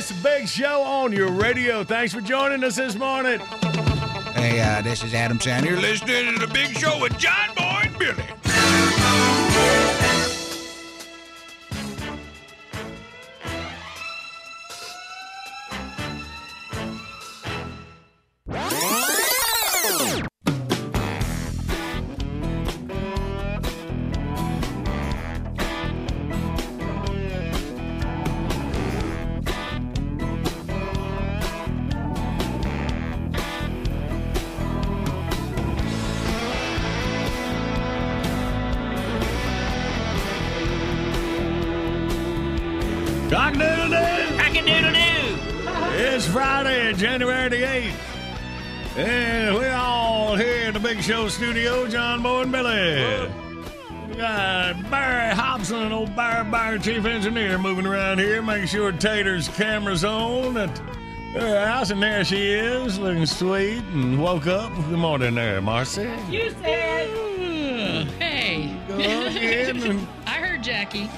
It's big show on your radio. Thanks for joining us this morning. Hey, uh, this is Adam Sandler. Listening to the big show with John Boy and Billy. Show studio, John Boy and Billy. We got Barry Hobson, old Barry Barry chief engineer, moving around here, making sure Tater's camera's on at her house. And there she is, looking sweet and woke up. Good morning there, Marcy. You said. Hey. Go I heard Jackie.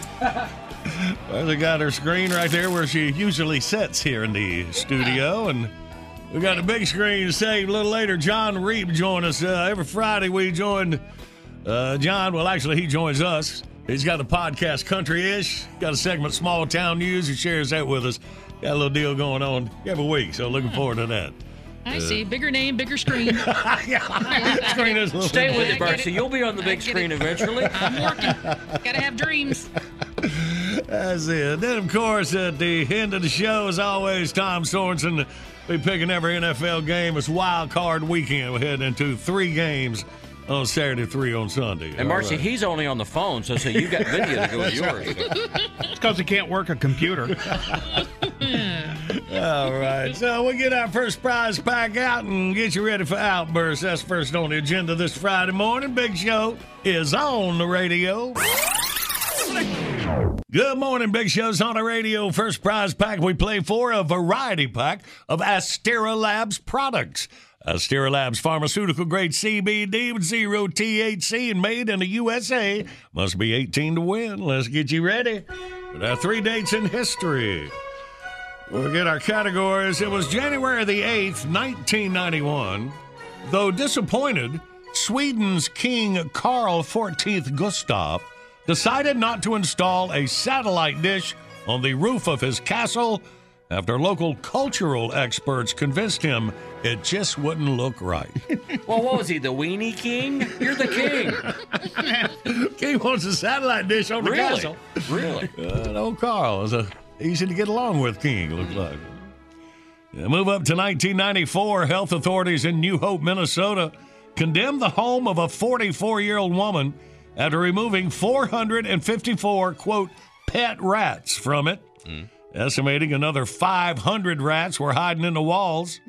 Well, we got her screen right there where she usually sits here in the studio, and we got the big screen to save a little later. John Reed join us uh, every Friday. We joined uh, John. Well, actually, he joins us. He's got a podcast, Country Ish. Got a segment, Small Town News. He shares that with us. Got a little deal going on every week, so looking forward to that. I see. Bigger name, bigger screen. yeah. Screen is a little Stay bit with it, Bart. So you'll be on the big screen it. eventually. I'm working. Gotta have dreams. That's it. Then, of course, at the end of the show, as always, Tom Sorensen. We picking every NFL game. It's wild card weekend. We're heading into three games on Saturday, three on Sunday. And Marcy, All right. he's only on the phone, so so you got video to go with yours. It's because he can't work a computer. All right. So we'll get our first prize pack out and get you ready for Outburst. That's first on the agenda this Friday morning. Big Show is on the radio. Good morning, Big Show's on the radio. First prize pack we play for a variety pack of Astera Labs products. Astera Labs pharmaceutical grade CBD with zero THC and made in the USA. Must be 18 to win. Let's get you ready. Our three dates in history. We'll get our categories. It was January the 8th, 1991. Though disappointed, Sweden's King Carl XIV Gustav decided not to install a satellite dish on the roof of his castle after local cultural experts convinced him it just wouldn't look right. Well, what was he, the weenie king? You're the king. he wants a satellite dish on the really? castle. Really? Uh, old Carl is a easy to get along with king, looks like. Yeah, move up to 1994. Health authorities in New Hope, Minnesota, condemned the home of a 44 year old woman after removing 454, quote, pet rats from it. Mm. Estimating another 500 rats were hiding in the walls.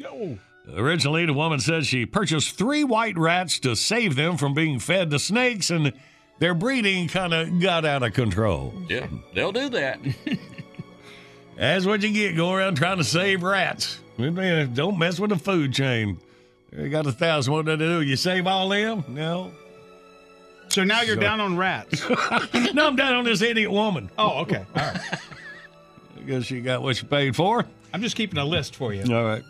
Originally, the woman said she purchased three white rats to save them from being fed to snakes, and their breeding kind of got out of control. Yeah, they'll do that. That's what you get going around trying to save rats. Uh, don't mess with the food chain. They got a thousand. What did they do? You save all them? No. So now you're So- down on rats. no, I'm down on this idiot woman. Oh, okay. All right. I guess she got what she paid for. I'm just keeping a list for you. All right.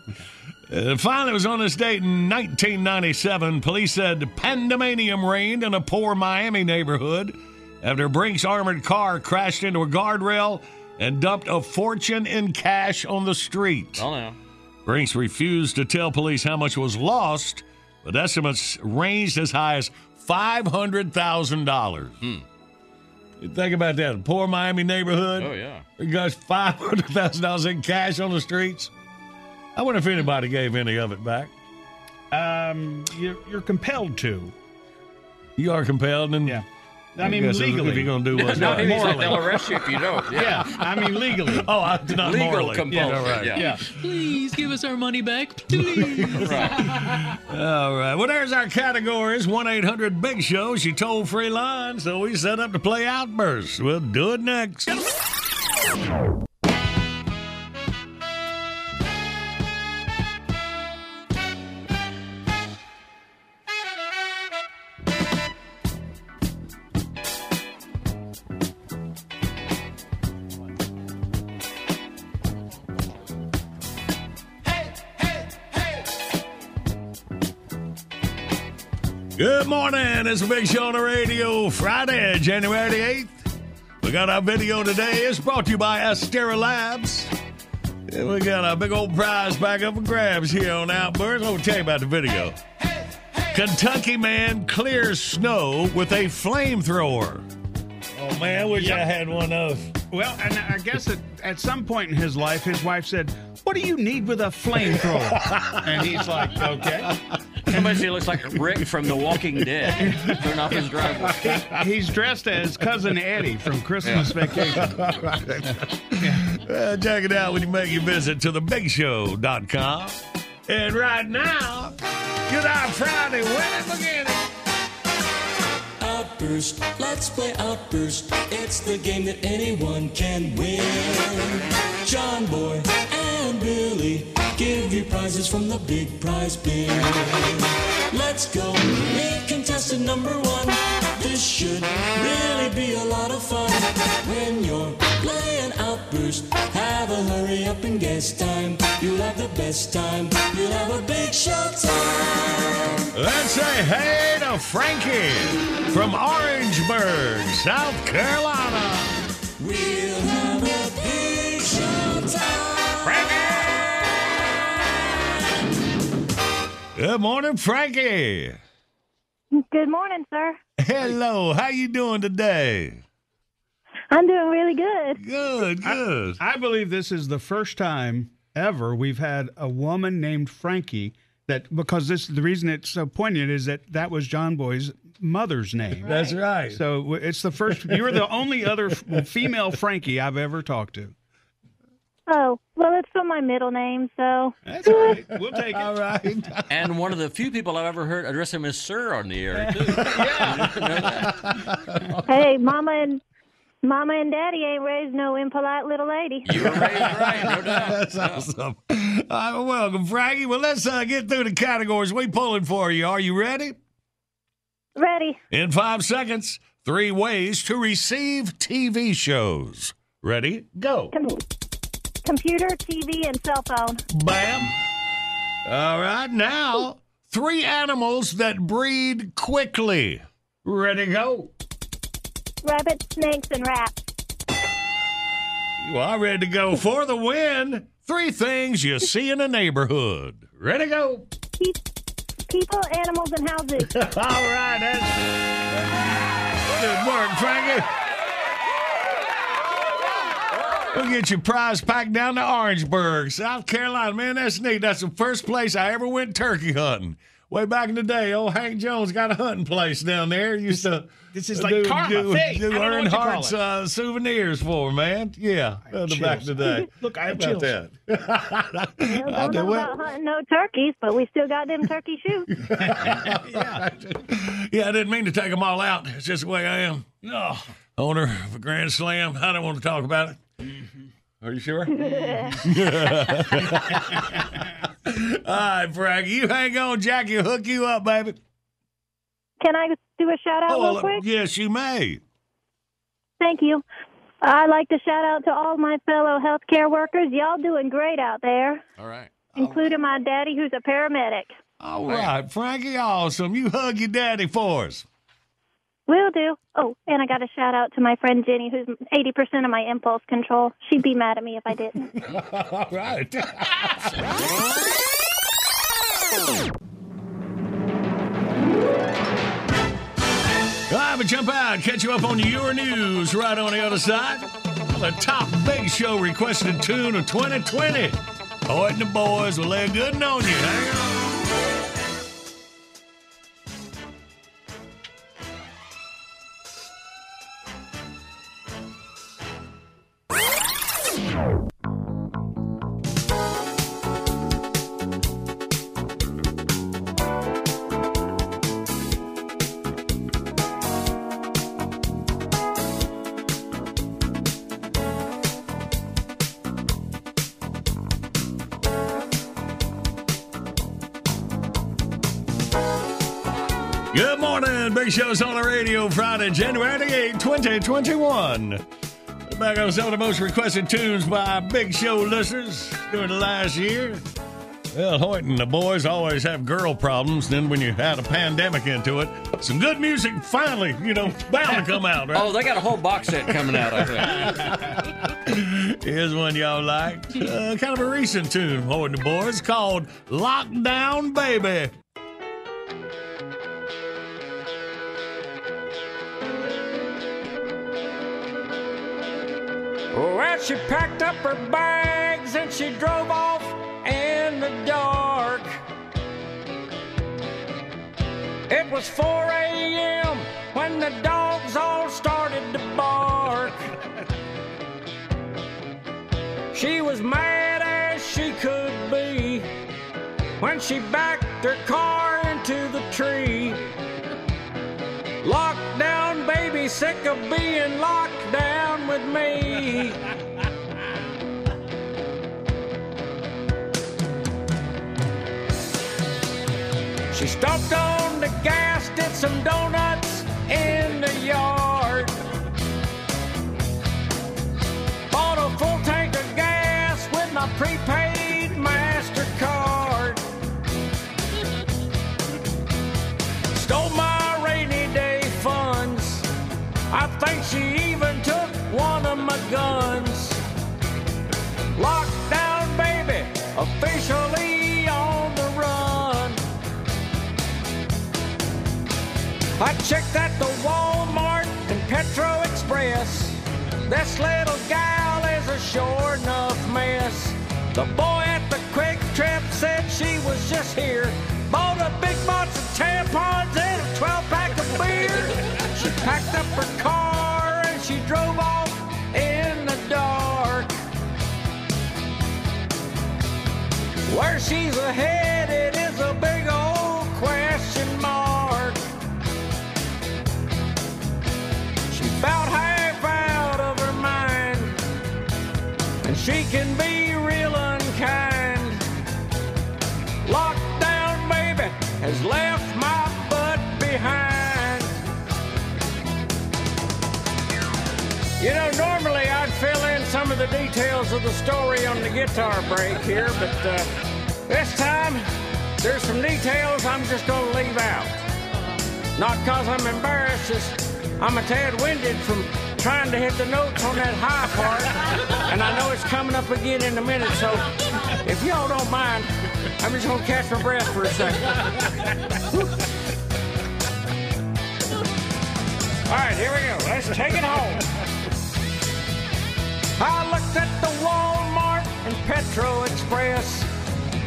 Uh, finally, it was on this date in 1997. Police said pandemonium reigned in a poor Miami neighborhood after Brink's armored car crashed into a guardrail and dumped a fortune in cash on the street. Oh, no. Brinks refused to tell police how much was lost, but estimates ranged as high as $500,000. You think about that. A poor Miami neighborhood. Oh, yeah. You got $500,000 in cash on the streets. I wonder if anybody gave any of it back. Um, you're, you're compelled to. You are compelled, and Yeah. I mean, guess if- legally. If you're going to do what's No, right. he's like, they'll arrest you if you don't. Yeah. yeah. I mean, legally. Oh, I, not Legal morally. compulsion. Yeah, all right. Yeah. Yeah. Please give us our money back. Please. Right. All right. Well, there's our categories 1 800 Big Show. She told free line, so we set up to play Outburst. We'll do it next. Good morning. It's a big show on the radio. Friday, January the 8th. We got our video today. It's brought to you by Astera Labs. And we got a big old prize back up for grabs here on Outburst. I'm going to tell you about the video. Kentucky man clears snow with a flamethrower. Oh, man, I wish I had one of. Well, and I guess at, at some point in his life, his wife said, What do you need with a flamethrower? and he's like, Okay. Somebody say he looks like Rick from The Walking Dead. Turn off his driveway. He's dressed as Cousin Eddie from Christmas Vacation. Uh, check it out when you make your visit to thebigshow.com. And right now, get our Friday winning beginning. Outburst, let's play Outburst. It's the game that anyone can win. John Boy and Billy give you prizes from the big prize bin. Let's go meet contestant number one. This should really be a lot of fun. When you're playing Outburst, have a hurry up and guess time. You'll have the best time. You'll have a big show time. Let's say hey to Frankie from Orangeburg, South Carolina. We'll Good morning, Frankie. Good morning, sir. Hello, how you doing today? I'm doing really good. Good, good. I believe this is the first time ever we've had a woman named Frankie that because this the reason it's so poignant is that that was John Boy's mother's name. That's right. So it's the first. You're the only other female Frankie I've ever talked to. Oh, well, it's from my middle name, so That's all right. We'll take it. All right. And one of the few people I've ever heard address him as sir on the air, too. hey, Mama and Mama and Daddy ain't raised no impolite little lady. You were raised right, no doubt. That's awesome. All right, welcome, Frankie. Well, let's uh, get through the categories we pulling for you. Are you ready? Ready? In five seconds, three ways to receive TV shows. Ready? Go. Com- computer, TV, and cell phone. Bam. All right, now three animals that breed quickly. Ready? Go. Rabbits, snakes, and rats. You are ready to go for the win. Three things you see in a neighborhood. Ready, go. People, animals, and houses. All right, that's good work, Frankie. We'll get your prize pack down to Orangeburg, South Carolina. Man, that's neat. That's the first place I ever went turkey hunting. Way back in the day, old Hank Jones got a hunting place down there. Used to This is like karma, fate. I do don't know you Earnhardt's call it. uh, souvenirs for, man. Yeah, uh, the back in the day. Look, I have How about chills. that? Well, I don't do know it. about hunting no turkeys, but we still got them turkey shoots. yeah, I didn't mean to take them all out. It's just the way I am. No, owner of a Grand Slam. I don't want to talk about it. Are you sure? all right, Frankie, you hang on. Jackie hook you up, baby. Can I do a shout out Oh, real quick? yes, you may. Thank you. I'd like to shout out to all my fellow healthcare workers. Y'all doing great out there, All right. including my daddy, who's a paramedic. All right, Frankie, awesome. You hug your daddy for us. Will do. Oh, and I got a shout out to my friend Jenny, who's 80% of my impulse control. She'd be mad at me if I didn't. all right. All right, but jump out, catch you up on your news right on the other side. The top big show requested tune of 2020. Hoyt and the boys will lay a good one on you. Hang on. Show's on the radio Friday, January 8, 2021. Back on some of the most requested tunes by Big Show listeners during the last year. Well, Hoyt and the boys always have girl problems. Then when you add a pandemic into it, some good music finally, you know, bound to come out, right? Oh, they got a whole box set coming out, I think. Here's one y'all like. Uh, kind of a recent tune, Hoyt and the boys, called Lockdown Baby. Well, she packed up her bags and she drove off in the dark. It was 4 a.m. when the dogs all started to bark. She was mad as she could be when she backed her car into the tree. Locked down, baby, sick of being locked down She stopped on the gas, did some donuts in the yard. Bought a full tank of gas with my prepaid MasterCard. Stole my rainy day funds. I think she even my guns. Lockdown, baby, officially on the run. I checked at the Walmart and Petro Express. This little gal is a sure enough mess. The boy at the quick trip said she was just here. Bought a big box of tampons and a 12 pack of beer. She packed up her car and she drove off Where she's headed is a big old question mark. She's about half out of her mind, and she can be real unkind. Lockdown, baby, has left my butt behind. You know, normally I'd fill in some of the details of the story on the guitar break here, but uh, this time there's some details I'm just going to leave out. Not because I'm embarrassed, just I'm a tad winded from trying to hit the notes on that high part, and I know it's coming up again in a minute, so if y'all don't mind, I'm just gonna catch my breath for a second. All right, here we go. Let's take it home. I looked at the Walmart and Petro Express.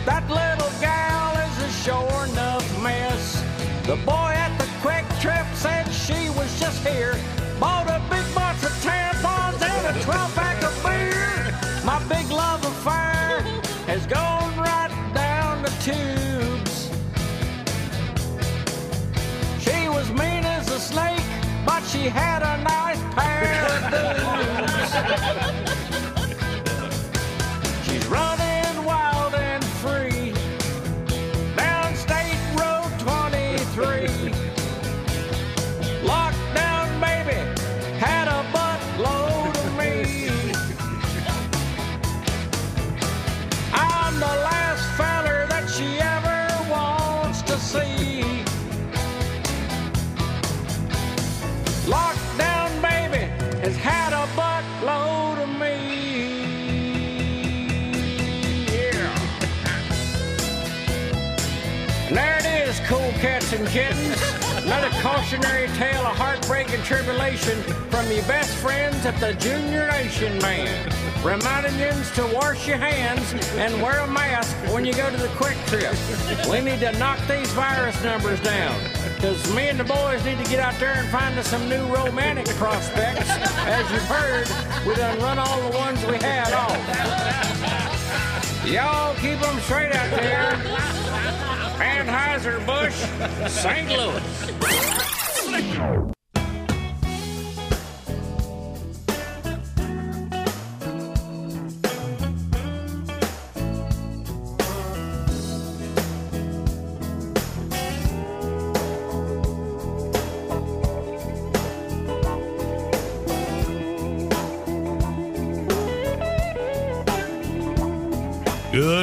That little gal is a sure enough mess. The boy at the quick trip said she was just here. Bought a big box of tampons and a 12 pack of beer. My big love affair has gone right down the tubes. She was mean as a snake, but she had a nice pair of boobs. cats and kittens. Another cautionary tale of heartbreak and tribulation from your best friends at the Junior Nation Man. Reminding you to wash your hands and wear a mask when you go to the quick trip. We need to knock these virus numbers down. Because me and the boys need to get out there and find us some new romantic prospects. As you've heard, we done run all the ones we had off. Y'all keep them straight out there. Anheuser-Busch, St. Louis.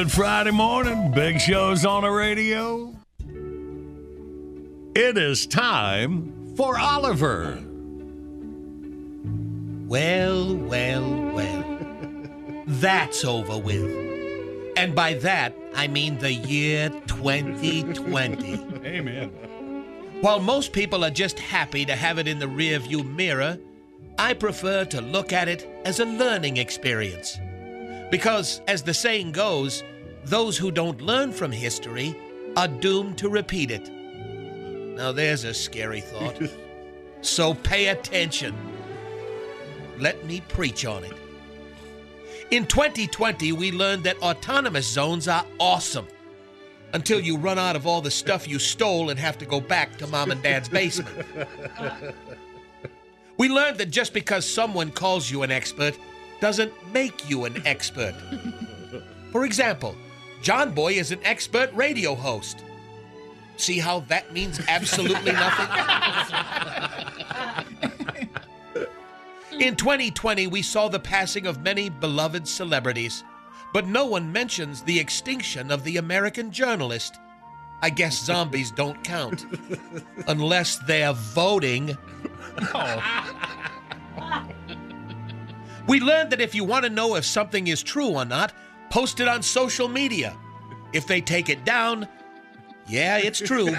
Good Friday morning. Big shows on the radio. It is time for Oliver. Well, well, well. That's over with. And by that, I mean the year 2020. Amen. While most people are just happy to have it in the rearview mirror, I prefer to look at it as a learning experience. Because, as the saying goes, those who don't learn from history are doomed to repeat it. Now, there's a scary thought. so pay attention. Let me preach on it. In 2020, we learned that autonomous zones are awesome until you run out of all the stuff you stole and have to go back to mom and dad's basement. We learned that just because someone calls you an expert doesn't make you an expert. For example, John Boy is an expert radio host. See how that means absolutely nothing? In 2020, we saw the passing of many beloved celebrities, but no one mentions the extinction of the American journalist. I guess zombies don't count. Unless they're voting. Oh. We learned that if you want to know if something is true or not, post it on social media. If they take it down, yeah, it's true.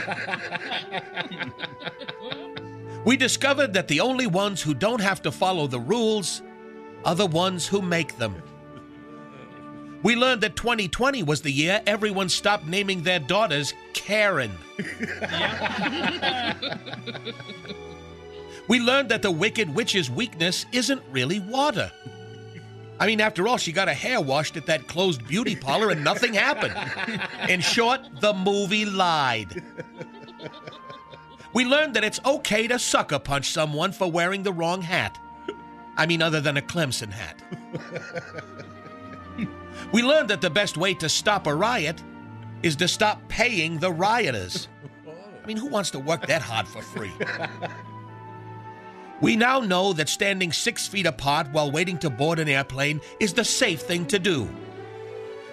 we discovered that the only ones who don't have to follow the rules are the ones who make them. We learned that 2020 was the year everyone stopped naming their daughters Karen. We learned that the Wicked Witch's weakness isn't really water. I mean, after all, she got her hair washed at that closed beauty parlor and nothing happened. In short, the movie lied. We learned that it's okay to sucker punch someone for wearing the wrong hat. I mean, other than a Clemson hat. We learned that the best way to stop a riot is to stop paying the rioters. I mean, who wants to work that hard for free? We now know that standing six feet apart while waiting to board an airplane is the safe thing to do.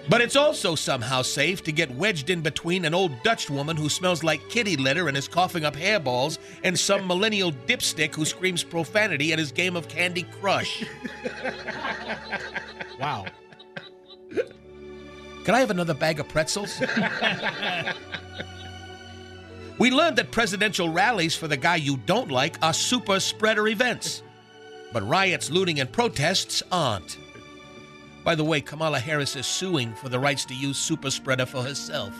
But it's also somehow safe to get wedged in between an old Dutch woman who smells like kitty litter and is coughing up hairballs and some millennial dipstick who screams profanity at his game of Candy Crush. Wow. Can I have another bag of pretzels? we learned that presidential rallies for the guy you don't like are super spreader events, but riots, looting, and protests aren't. By the way, Kamala Harris is suing for the rights to use super spreader for herself.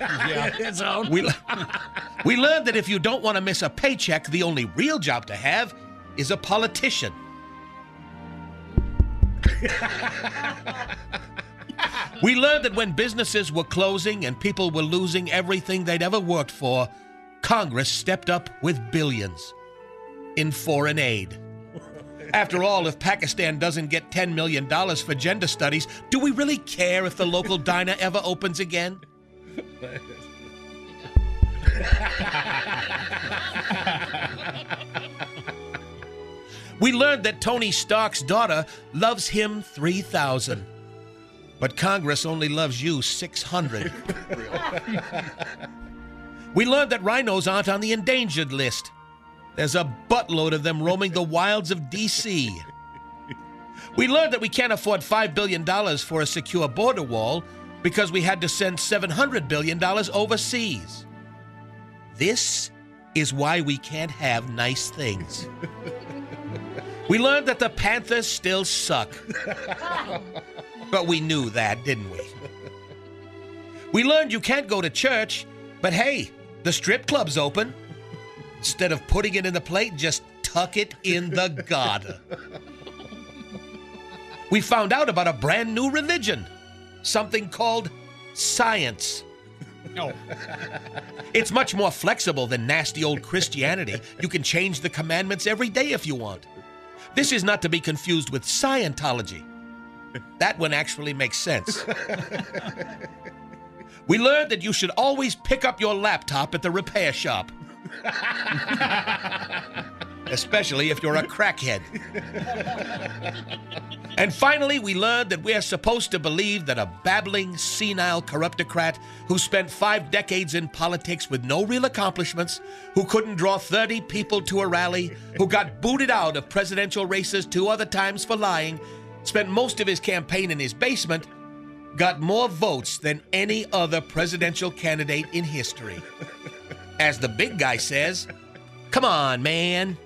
yeah, it's on. We, we learned that if you don't want to miss a paycheck, the only real job to have is a politician. we learned that when businesses were closing and people were losing everything they'd ever worked for, Congress stepped up with billions in foreign aid. After all, if Pakistan doesn't get $10 million for gender studies, do we really care if the local diner ever opens again? we learned that Tony Stark's daughter loves him 3,000. But Congress only loves you 600. we learned that rhinos aren't on the endangered list. There's a buttload of them roaming the wilds of D.C. We learned that we can't afford $5 billion for a secure border wall because we had to send $700 billion overseas. This is why we can't have nice things. we learned that the Panthers still suck. but we knew that, didn't we? We learned you can't go to church, but hey, the strip club's open. Instead of putting it in the plate, just tuck it in the garter. We found out about a brand new religion, something called science. No. It's much more flexible than nasty old Christianity. You can change the commandments every day if you want. This is not to be confused with Scientology. That one actually makes sense. We learned that you should always pick up your laptop at the repair shop. Especially if you're a crackhead. And finally, we learned that we're supposed to believe that a babbling, senile corruptocrat who spent five decades in politics with no real accomplishments, who couldn't draw 30 people to a rally, who got booted out of presidential races two other times for lying, spent most of his campaign in his basement, got more votes than any other presidential candidate in history. As the big guy says, come on, man.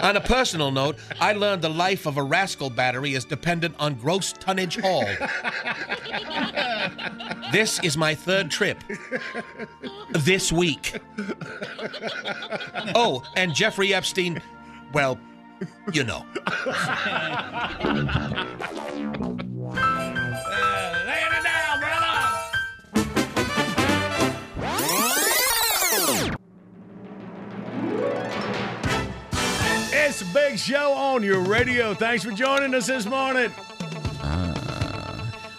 on a personal note, I learned the life of a rascal battery is dependent on gross tonnage haul. this is my third trip. This week. Oh, and Jeffrey Epstein, well, you know. Laying it down, brother. It's a big show on your radio. Thanks for joining us this morning.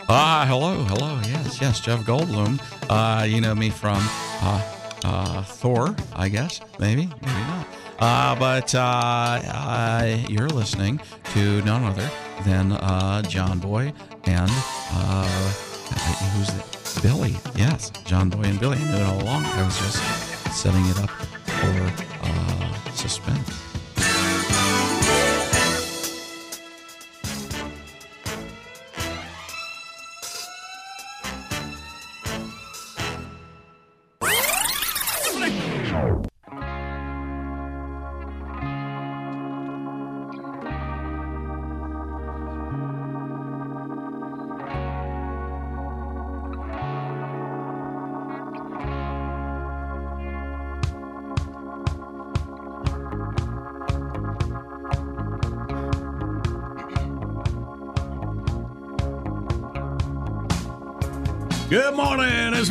Ah, hello, hello. Yes, yes, Jeff Goldblum. Uh, you know me from uh, uh, Thor, I guess. Maybe, maybe not. Uh, but uh, uh, you're listening to none other than uh, John Boy and uh, who's? Billy. Yes, John Boy and Billy. I knew it all along. I was just setting it up for uh, suspense.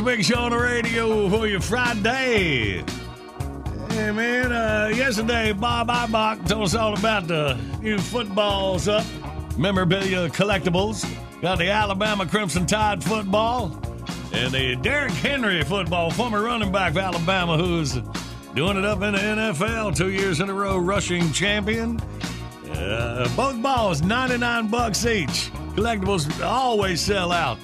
Big show on the radio for you Friday. Hey, man, uh, yesterday Bob Ibach told us all about the new footballs up, memorabilia collectibles. Got the Alabama Crimson Tide football and the Derrick Henry football, former running back of Alabama, who's doing it up in the NFL, two years in a row, rushing champion. Uh, both balls, 99 bucks each. Collectibles always sell out.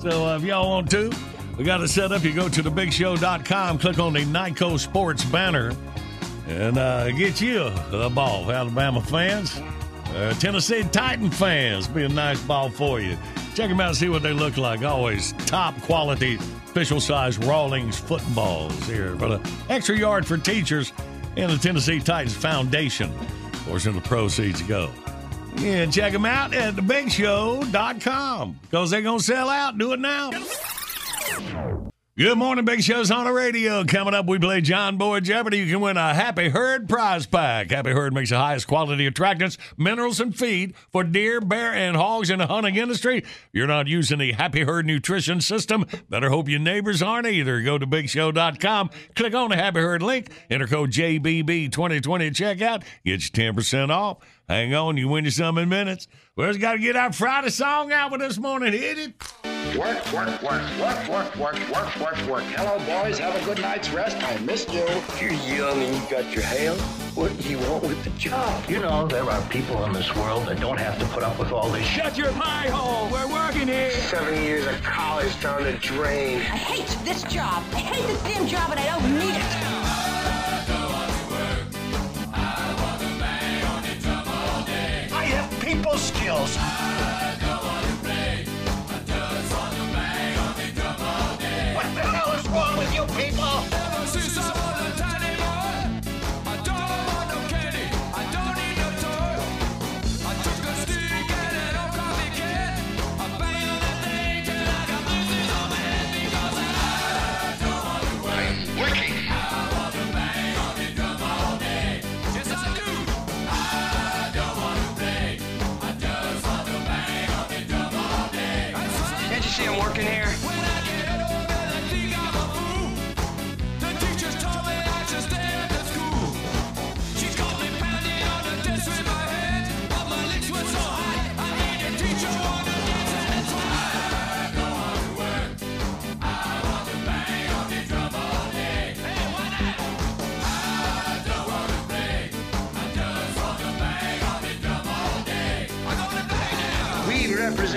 So uh, if y'all want to, we got it set up. You go to thebigshow.com, click on the Nyco Sports banner, and uh, get you a ball. Alabama fans, uh, Tennessee Titan fans, be a nice ball for you. Check them out and see what they look like. Always top quality, official size Rawlings footballs here. But an extra yard for teachers and the Tennessee Titans Foundation. Of course, the proceeds go. Yeah, check them out at thebigshow.com because they're going to sell out. Do it now. Good morning, Big Show's on the radio. Coming up, we play John Boy Jeopardy. You can win a Happy Herd prize pack. Happy Herd makes the highest quality attractants, minerals, and feed for deer, bear, and hogs in the hunting industry. If you're not using the Happy Herd nutrition system, better hope your neighbors aren't either. Go to BigShow.com, click on the Happy Herd link, enter code JBB2020 at checkout, get you 10% off. Hang on, you win you some in minutes. We just got to get our Friday song out with this morning. Hit it. Work, work, work, work, work, work, work, work, work. Hello, boys. Have a good night's rest. I missed you. You're young and you got your hair. What do you want with the job? You know, there are people in this world that don't have to put up with all this. Shut your pie hole. We're working here. Seven years of college down the drain. I hate this job. I hate this damn job and I don't さ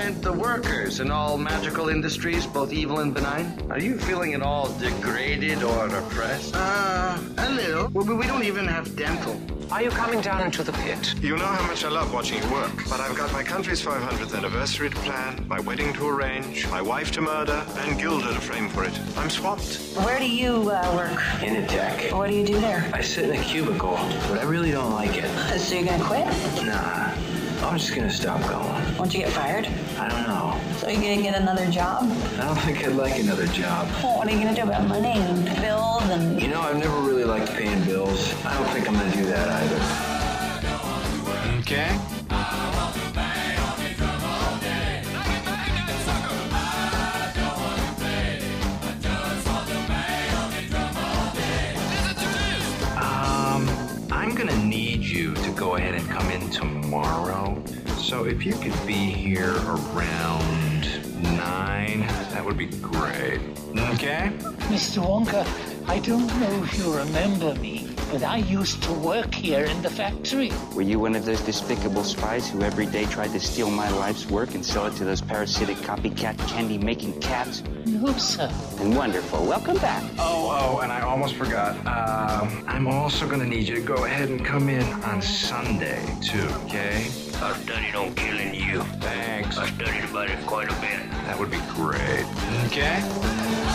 represent the workers in all magical industries, both evil and benign. Are you feeling at all degraded or oppressed? Uh, a little. We, we don't even have dental. Are you coming down into the pit? You know how much I love watching you work, but I've got my country's 500th anniversary to plan, my wedding to arrange, my wife to murder, and Gilda to frame for it. I'm swamped. Where do you uh, work? In a tech. What do you do there? I sit in a cubicle, but I really don't like it. So you're gonna quit? Nah, I'm just gonna stop going. Won't you get fired? I don't know. So you're gonna get another job? I don't think I'd like another job. Well, what are you gonna do about money and bills and? You know, I've never really liked paying bills. I don't think I'm gonna do that either. Okay. Um, I'm gonna need you to go ahead and come in tomorrow. So if you could be here around nine, that would be great. Okay? Mr. Wonka, I don't know if you remember me, but I used to work here in the factory. Were you one of those despicable spies who every day tried to steal my life's work and sell it to those parasitic copycat candy making cats? No, sir. And wonderful. Welcome back. Oh, oh, and I almost forgot. Um, I'm also gonna need you to go ahead and come in on Sunday, too, okay? I studied on killing you. Thanks. I studied about it quite a bit. That would be great. Okay?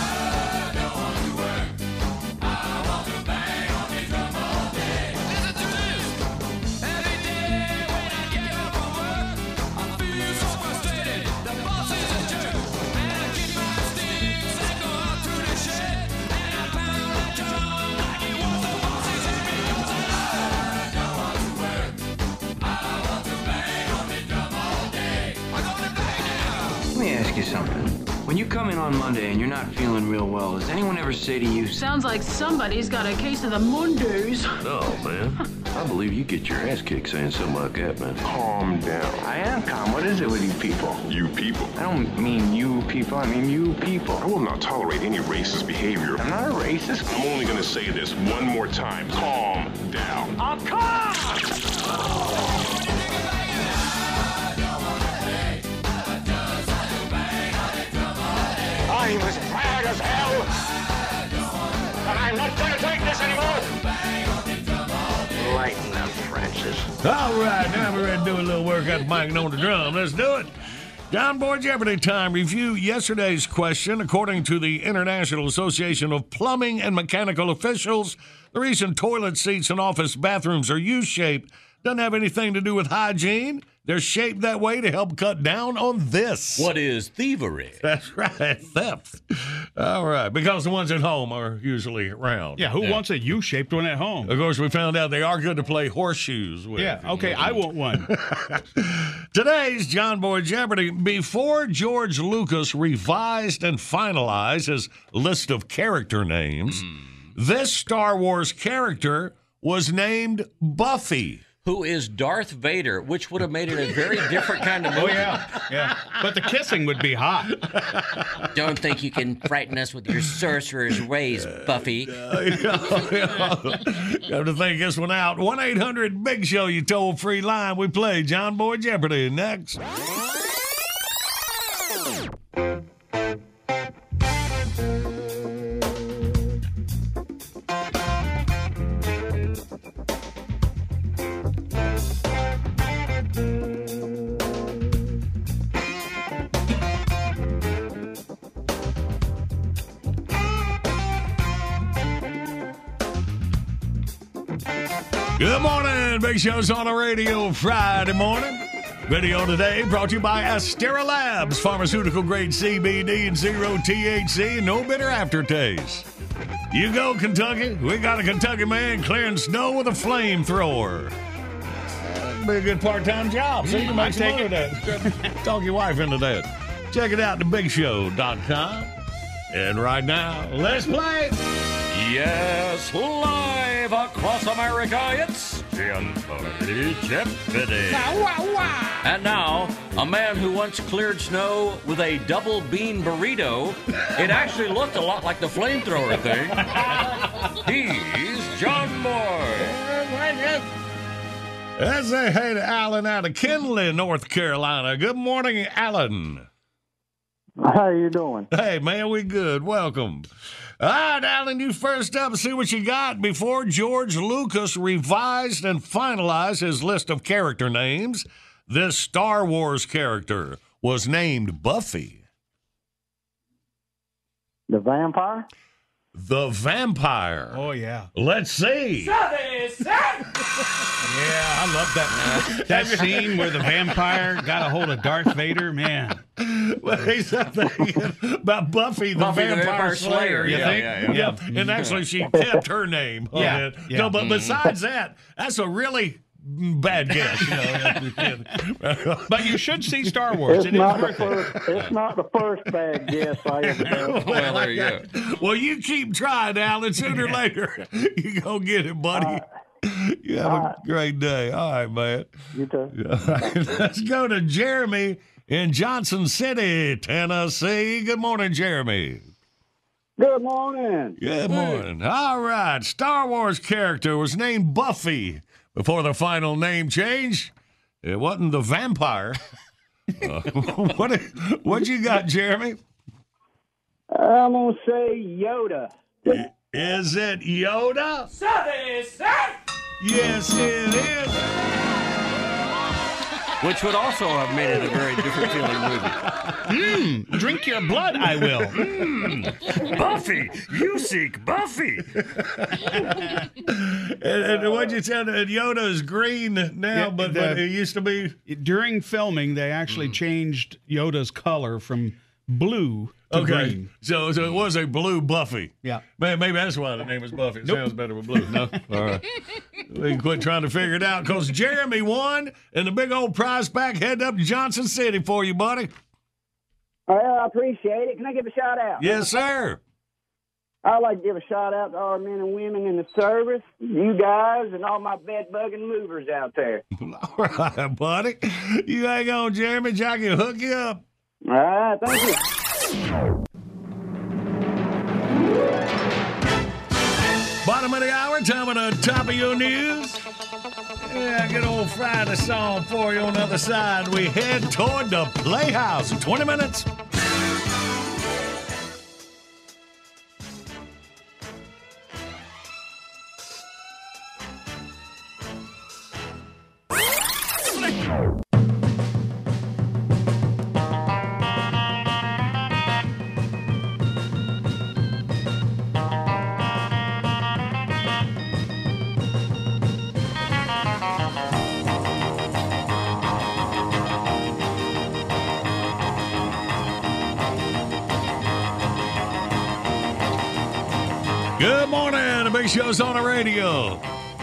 When you you come in on Monday and you're not feeling real well, does anyone ever say to you, Sounds like somebody's got a case of the Mondays. No, man. I believe you get your ass kicked saying something like that, man. Calm down. I am calm. What is it with you people? You people. I don't mean you people. I mean you people. I will not tolerate any racist behavior. I'm not a racist. I'm only going to say this one more time. Calm down. I'll come! As hell! I'm not gonna take this anymore! Lighten up, Francis. All right, now we're ready to do a little work the mic and on the drum. Let's do it. John Boy Jeopardy time. Review yesterday's question. According to the International Association of Plumbing and Mechanical Officials, the reason toilet seats in office bathrooms are U shaped doesn't have anything to do with hygiene. They're shaped that way to help cut down on this. What is thievery? That's right, theft. All right, because the ones at home are usually round. Yeah, who wants a U-shaped one at home? Of course, we found out they are good to play horseshoes with. Yeah, okay, I want one. Today's John Boy Jeopardy. Before George Lucas revised and finalized his list of character names, hmm. this Star Wars character was named Buffy. Who is Darth Vader, which would have made it a very different kind of movie. Oh movie. yeah, yeah. But the kissing would be hot. Don't think you can frighten us with your sorcerer's ways, Buffy. Got to think this one out. 1 800 Big Show, you toll free line. We play John Boy Jeopardy next. Good morning. Big Show's on the radio Friday morning. Video today brought to you by Astera Labs, pharmaceutical grade CBD and zero THC, and no bitter aftertaste. You go, Kentucky. We got a Kentucky man clearing snow with a flamethrower. That'd be a good part-time job. So you can make some take money with that. Talk your wife into that. Check it out, at thebigshow.com. And right now, let's play. Yes, live across America, it's Boy Jeopardy. And now, a man who once cleared snow with a double bean burrito. It actually looked a lot like the flamethrower thing. He's John Moore. Let's say hey to Alan out of Kenly, North Carolina. Good morning, Alan. How you doing? Hey, man, we good. Welcome. All right, Alan, you first up. See what you got. Before George Lucas revised and finalized his list of character names, this Star Wars character was named Buffy. The vampire? The vampire. Oh yeah. Let's see. Yeah, I love that. that scene where the vampire got a hold of Darth Vader, man. Well, he's thinking about Buffy the, Buffy the Vampire, Vampire Slayer. Slayer, You yeah, think? yeah, yeah. And actually, she kept her name. on Yeah, it. yeah. No, but Mm-hmm. besides that, that's a really bad guess. You know. But you should see Star Wars. It's It is not the worth it. first. It's not the first bad guess I ever done. Well, there you go. well, you keep trying, Alan. Sooner or later, you gonna get it, buddy. you have a great day. All right, man. You too. All right, let's go to Jeremy in Johnson City, Tennessee. Good morning, Jeremy. Good morning. Good morning. All right. Star Wars character was named Buffy before the final name change. It wasn't the vampire. Uh, what what you got, Jeremy? I'm gonna say Yoda. Is it Yoda? Yes, it is. Which would also have made it a very different feeling movie. Mm, drink your blood, I will. Buffy, you seek Buffy. and, and what you said, Yoda is green now, Yeah, but, the- but it used to be. During filming, they actually changed Yoda's color from blue to okay. green. So, so it was a blue Buffy. Yeah. Man, maybe that's why the name is Buffy. It nope. sounds better with blue. No. All right. we can quit trying to figure it out because Jeremy won, and the big old prize pack headed up to Johnson City for you, buddy. Well, I appreciate it. Can I give a shout out? Yes, sir. I'd like to give a shout out to our men and women in the service, you guys, and all my bed bugging movers out there. all right, buddy. You hang on, Jeremy. Jackie, hook you up. All right, thank you. Bottom of the hour, time of the top of your news. Yeah, good old Friday song for you on the other side. We head toward the Playhouse in 20 minutes.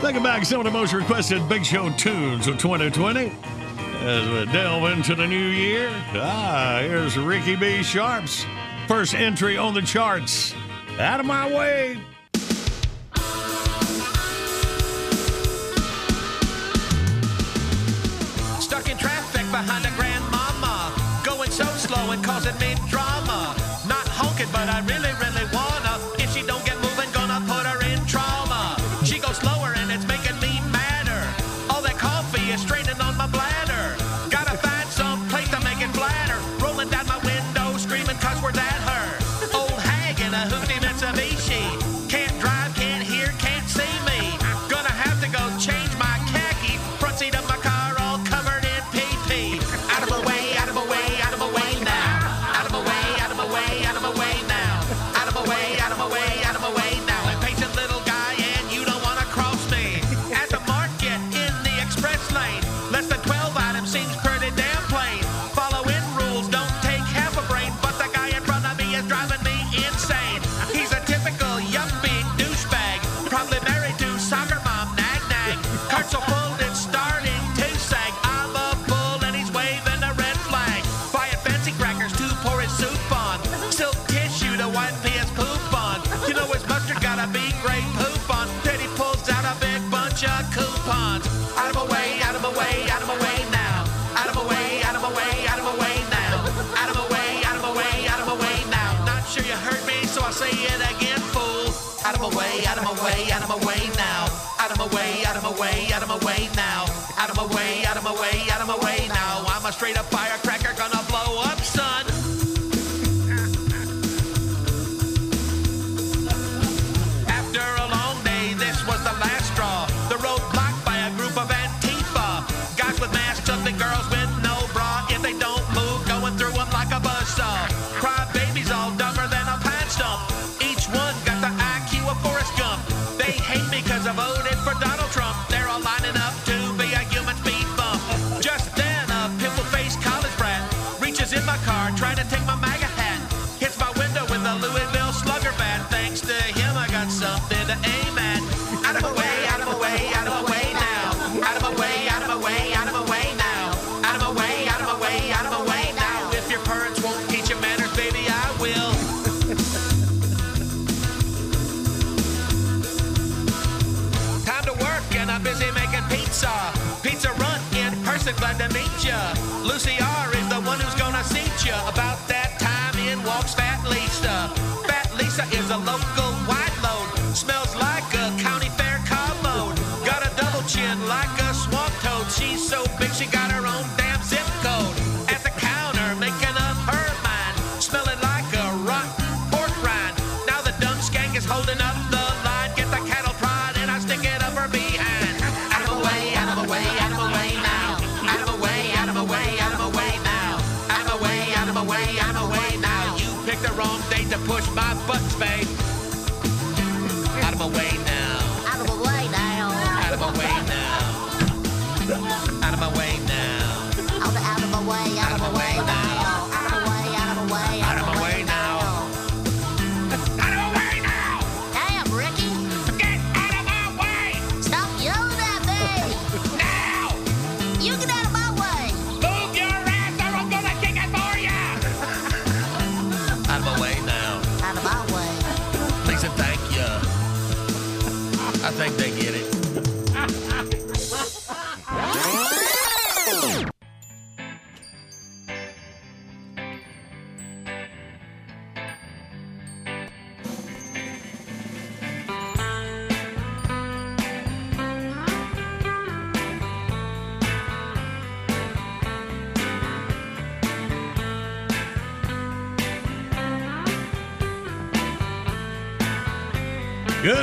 Welcome back, some of the most requested Big Show tunes of 2020. As we delve into the new year, ah, here's Ricky B. Sharp's first entry on the charts. Out of my way. Stuck in traffic behind a grandmama, going so slow and causing me drama. of my way now. Out of my way, out of my way, out of my way now. Out of my way, out of my way, out of my way now. I'm a straight up firecracker.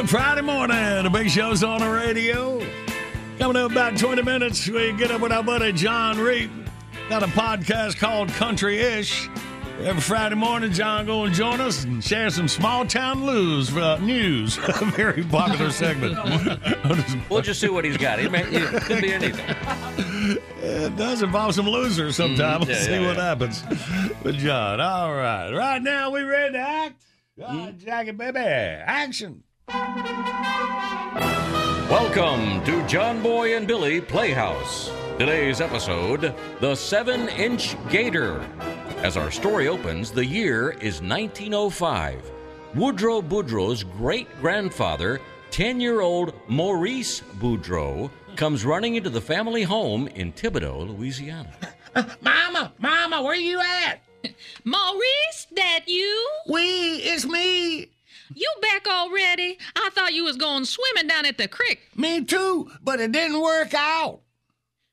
Good Friday morning. The big show's on the radio. Coming up about 20 minutes, we get up with our buddy John Reep. Got a podcast called Country Ish. Every Friday morning, John going to join us and share some small town news. Uh, news. a very popular segment. We'll just see what he's got. It, may, it could be anything. It does involve some losers sometimes. We'll Yeah, see yeah, what happens with John. All right. Right now, we ready to act? Mm-hmm. right, Jackie, baby. Action. Welcome to John Boy and Billy Playhouse. Today's episode The Seven Inch Gator. As our story opens, the year is 1905. Woodrow Boudreau's great grandfather, 10 year old Maurice Boudreau, comes running into the family home in Thibodaux, Louisiana. Mama, Mama, where are you at? Maurice, that you? We, it's me. You back already? I thought you was going swimming down at the creek. Me too, but it didn't work out.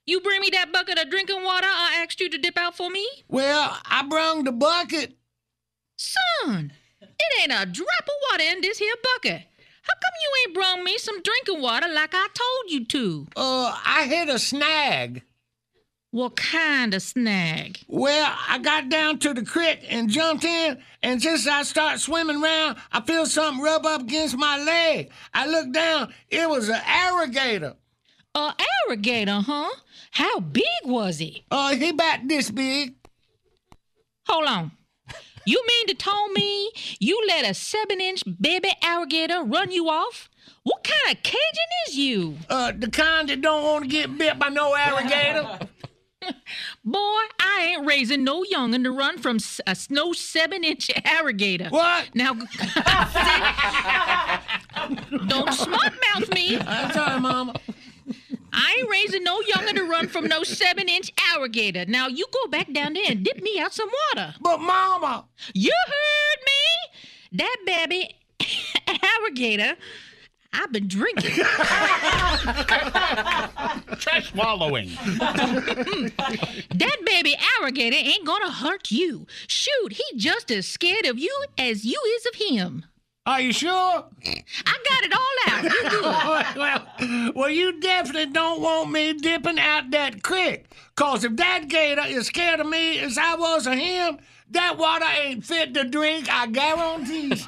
You bring me that bucket of drinking water I asked you to dip out for me? Well, I brung the bucket. Son, it ain't a drop of water in this here bucket. How come you ain't brung me some drinking water like I told you to? Uh, I hit a snag. What kind of snag? Well, I got down to the creek and jumped in, and just as I start swimming around, I feel something rub up against my leg. I look down, it was an alligator. A alligator, huh? How big was he? Uh, he about this big. Hold on. You mean to tell me you let a seven inch baby alligator run you off? What kind of Cajun is you? Uh, the kind that don't want to get bit by no alligator. Boy, I ain't raising no youngin' to run from a no seven inch alligator. What? Now, don't smart mouth me. I'm sorry, Mama. I ain't raising no youngin' to run from no seven inch alligator. Now you go back down there and dip me out some water. But Mama, You heard me? That baby alligator. I've been drinking. Try swallowing. that baby alligator ain't gonna hurt you. Shoot, he just as scared of you as you is of him. are you sure? I got it all out. Well, well, you definitely don't want me dipping out that creek. Cause if that gator is scared of me as I was of him, that water ain't fit to drink, I guarantee.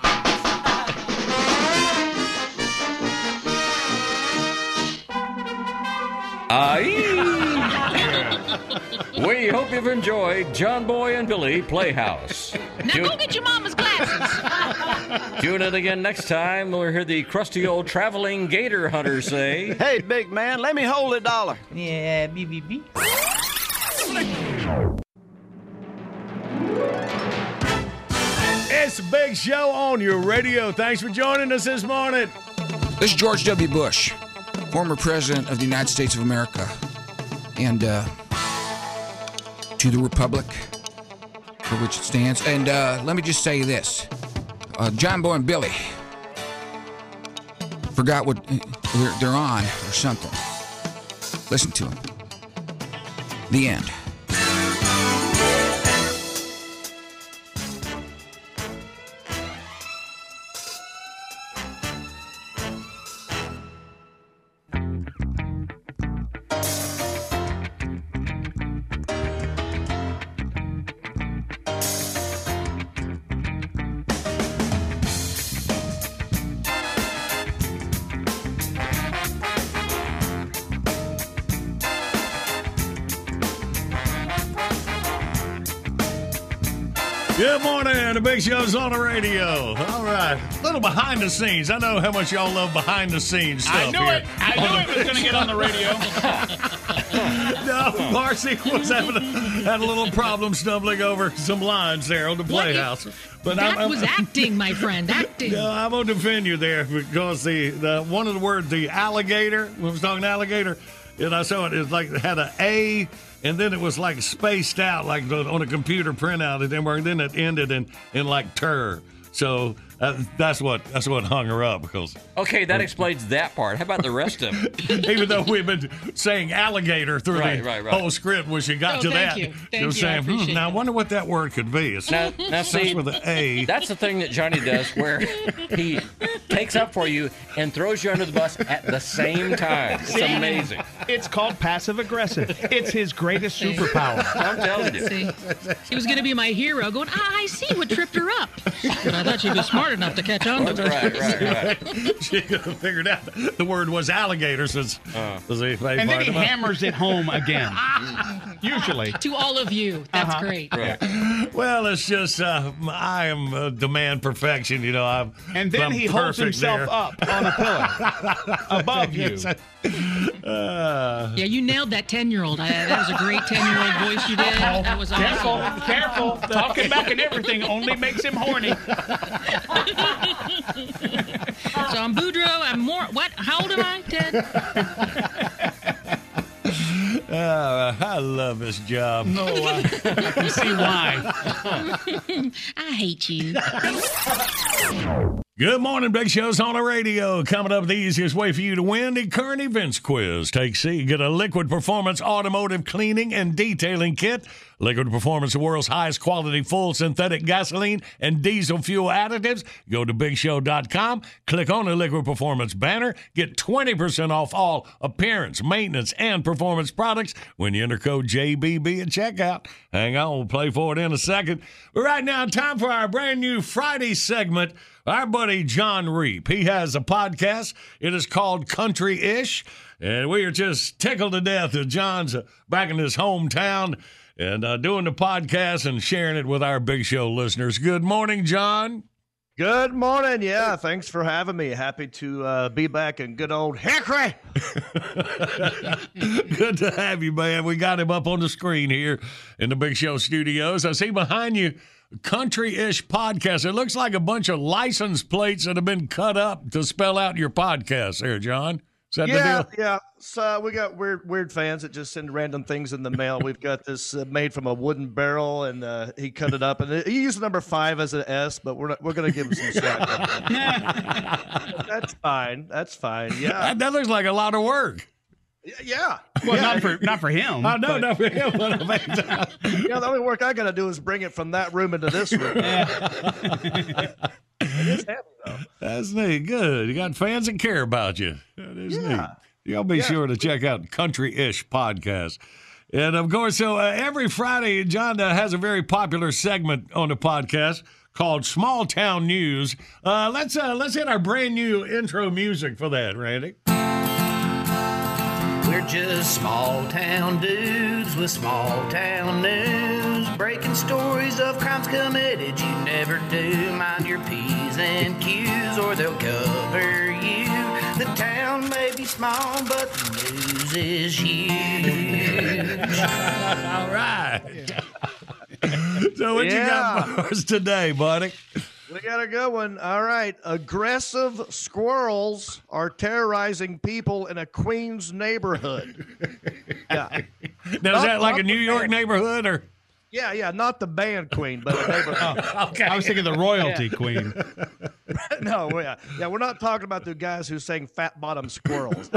We hope you've enjoyed John Boy and Billy Playhouse. Now Tune- go get your mama's glasses. Tune in again next time. We'll hear the crusty old traveling gator hunter say, Hey, big man, let me hold a dollar. Yeah, beep, beep, beep. It's a big show on your radio. Thanks for joining us this morning. This is George W. Bush, former president of the United States of America, and uh, to the republic for which it stands. And uh, let me just say this: uh, John Boy and Billy forgot what they're, they're on or something. Listen to them. The end. Little behind the scenes. I know how much y'all love behind the scenes stuff I knew here. it. I knew it was going to get on the radio. no, Marcy was having a, had a little problem stumbling over some lines there on the What if- playhouse. But that I'm, I'm- was acting, my friend. Acting. No, I'm gonna defend you there because the, the one of the words, the alligator, when I was talking alligator, and I saw it, it was like it had a A, and then it was like spaced out, like the, on a computer printout. It didn't work. Then it ended in in like tur. So uh, that's what that's what hung her up because Okay, that explains that part. How about the rest of it? even though we've been saying alligator through Right, the right, right. whole script when she got Oh, to thank that, you. she was you. I saying, hmm, appreciate "Now I wonder what that word could be." It's Now, now see, with an A. that's the thing that Johnny does where he takes up for you and throws you under the bus at the same time. It's See? amazing. It's called passive aggressive. It's his greatest superpower. I'm telling you. See, he was going to be my hero, going, ah, I see what tripped her up. But I thought she'd be smart enough to catch on to That's it. right, right, right. she could have figured out the word was alligator since. Uh. he played And then he hammers it home again. Usually. To all of you. That's Uh-huh. great. Well, it's just uh, I am uh, demand perfection. You know, I'm. And then I'm he holds himself there. up on a pillow above you. Uh, Yeah, you nailed that 10 year old. That was a great 10 year old voice you did. That was Careful, awesome. careful. Talking back and everything only makes him horny. So I'm Boudreaux. I'm more. What? How old am I, Ted? uh, I love this job. No, I, I can see why. I hate you. Good morning, Big Show's on the radio. Coming up, the easiest way for you to win the current events quiz. Take C. Get a Liquid Performance automotive cleaning and detailing kit. Liquid Performance, the world's highest quality full synthetic gasoline and diesel fuel additives. Go to BigShow.com, click on the Liquid Performance banner, get 20% off all appearance, maintenance, and performance products when you enter code JBB at checkout. Hang on, we'll play for it in a second. But right now, time for our brand new Friday segment. Our buddy John Reep, he has a podcast. It is called Country Ish. And we are just tickled to death that John's back in his hometown and uh, doing the podcast and sharing it with our Big Show listeners. Good morning, John. Good morning. Yeah, thanks for having me. Happy to uh, be back in good old Hickory. Good to have you, man. We got him up on the screen here in the Big Show studios. I see behind you Country Ish Podcast. It looks like a bunch of license plates that have been cut up to spell out your podcast there, John. Is that yeah, the deal? yeah. So we got weird, weird fans that just send random things in the mail. We've got this uh, made from a wooden barrel, and uh, he cut it up, and he used number five as an S, but we're not, we're gonna give him some slack. That's fine. That's fine. Yeah, That, that looks like a lot of work. Yeah. Well, yeah. not for not for him. I know, but- not for him. But I mean, Yeah, the only work I got to do is bring it from that room into this room. it is heavy though. That's neat. Good. You got fans that care about you. That is neat. Y'all be Yeah. sure to check out Country Ish Podcast. And of course, so uh, every Friday, John uh, has a very popular segment on the podcast called Small Town News. Uh, let's uh, let's hit our brand new intro music for that, Randy. We're just small town dudes with small town news, breaking stories of crimes committed you never do. Mind your P's and Q's, or they'll cover you. The town may be small, but the news is huge. All right. so what you got for us today, buddy? We got a good one. All right. Aggressive squirrels are terrorizing people in a Queens neighborhood. Yeah. Now, is that like a New York band. neighborhood or? Yeah, yeah. Not the band queen, but a neighborhood. Oh, okay. I was thinking the royalty queen. no, yeah. yeah, we're not talking about the guys who sang fat bottom squirrels.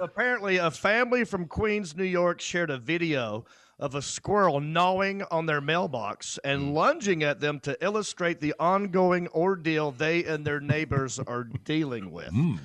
Apparently, a family from Queens, New York shared a video of a squirrel gnawing on their mailbox and hmm. lunging at them to illustrate the ongoing ordeal they and their neighbors are dealing hmm. with.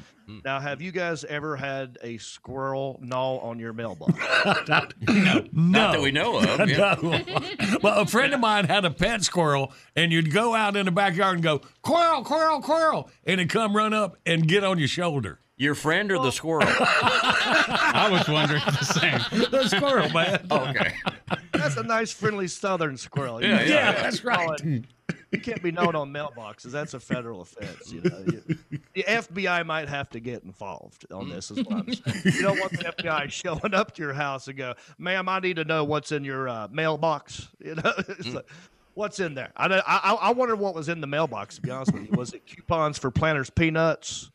Now, have you guys ever had a squirrel gnaw on your mailbox? no. Not that we know of, yeah. No. well, a friend of mine had a pet squirrel, and you'd go out in the backyard and go, squirrel, squirrel, squirrel, and it'd come run up and get on your shoulder. Your friend or the squirrel? I was wondering the same. the squirrel, man. okay. That's a nice, friendly Southern squirrel. Yeah, You know, yeah, that's right. You can't be known on mailboxes. That's a federal offense. You know, You- the FBI might have to get involved on this. Is what I'm saying. You don't want the FBI showing up to your house and go, "Ma'am, I need to know what's in your uh, mailbox." You know, it's like, what's in there? I, don't- I I I wonder what was in the mailbox. To be honest with you, was it coupons for Planters peanuts?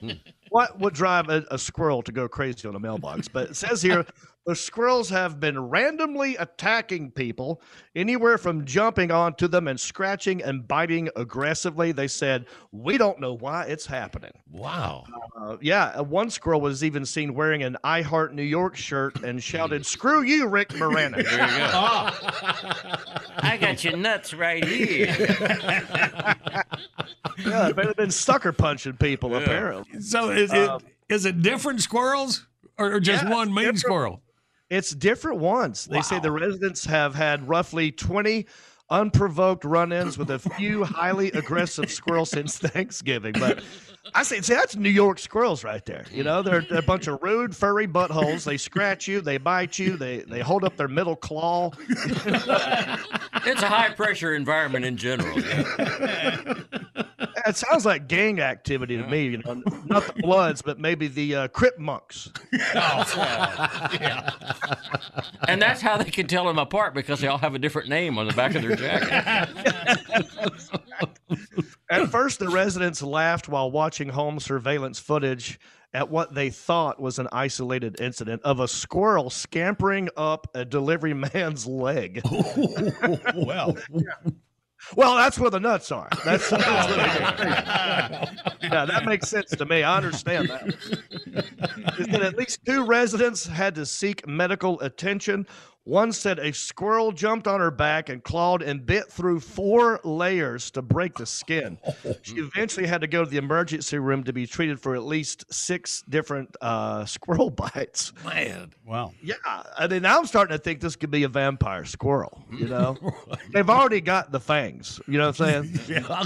Hmm. what would drive a, a squirrel to go crazy on a mailbox? But it says here the squirrels have been randomly attacking people, anywhere from jumping onto them and scratching and biting aggressively. They said, We don't know why it's happening. Wow. Uh, yeah, uh, one squirrel was even seen wearing an I Heart New York shirt and shouted, Screw you, Rick Moranis. There you go. I got your nuts right here. yeah, they've been sucker punching people, apparently. So is it Um, is it different squirrels or, or just Yeah, one it's mean different. squirrel? It's different ones. They say the residents have had roughly 20 unprovoked run-ins with a few highly aggressive squirrels since Thanksgiving. But I say, see, that's New York squirrels right there. You know, they're, they're a bunch of rude, furry buttholes. They scratch you, they bite you, they they hold up their middle claw. It's a high pressure environment in general. It sounds like gang activity to me. You know, not the Bloods, but maybe the uh, Crip monks. And that's how they can tell them apart because they all have a different name on the back of their jacket. At first, the residents laughed while watching home surveillance footage at what they thought was an isolated incident of a squirrel scampering up a delivery man's leg. well, well, that's where the nuts are. That's, that's where they yeah, that makes sense to me. I understand that. Is that at least two residents had to seek medical attention. One said a squirrel jumped on her back and clawed and bit through four layers to break the skin. She eventually had to go to the emergency room to be treated for at least six different uh, squirrel bites. Man, wow. Yeah, I mean, now I'm starting to think this could be a vampire squirrel. You know, they've already got the fangs. You know what I'm saying? Yeah.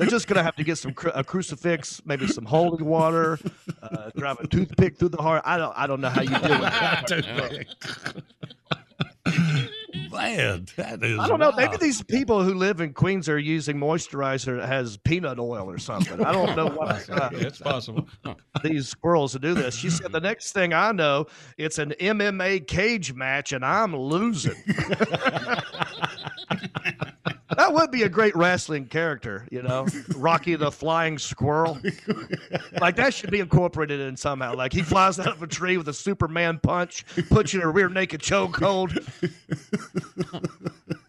They're just gonna have to get some cru- a crucifix, maybe some holy water, uh, drive a toothpick through the heart. I don't, I don't know how you do it. Man, that is. I don't know. Maybe wild. these people who live in Queens are using moisturizer that has peanut oil or something. I don't know what. Uh, it's possible. these squirrels to do this. She said, "The next thing I know, it's an MMA cage match, and I'm losing." that would be a great wrestling character, you know, Rocky the Flying Squirrel. Like that should be incorporated in somehow. Like he flies out of a tree with a Superman punch, puts you in a rear naked chokehold.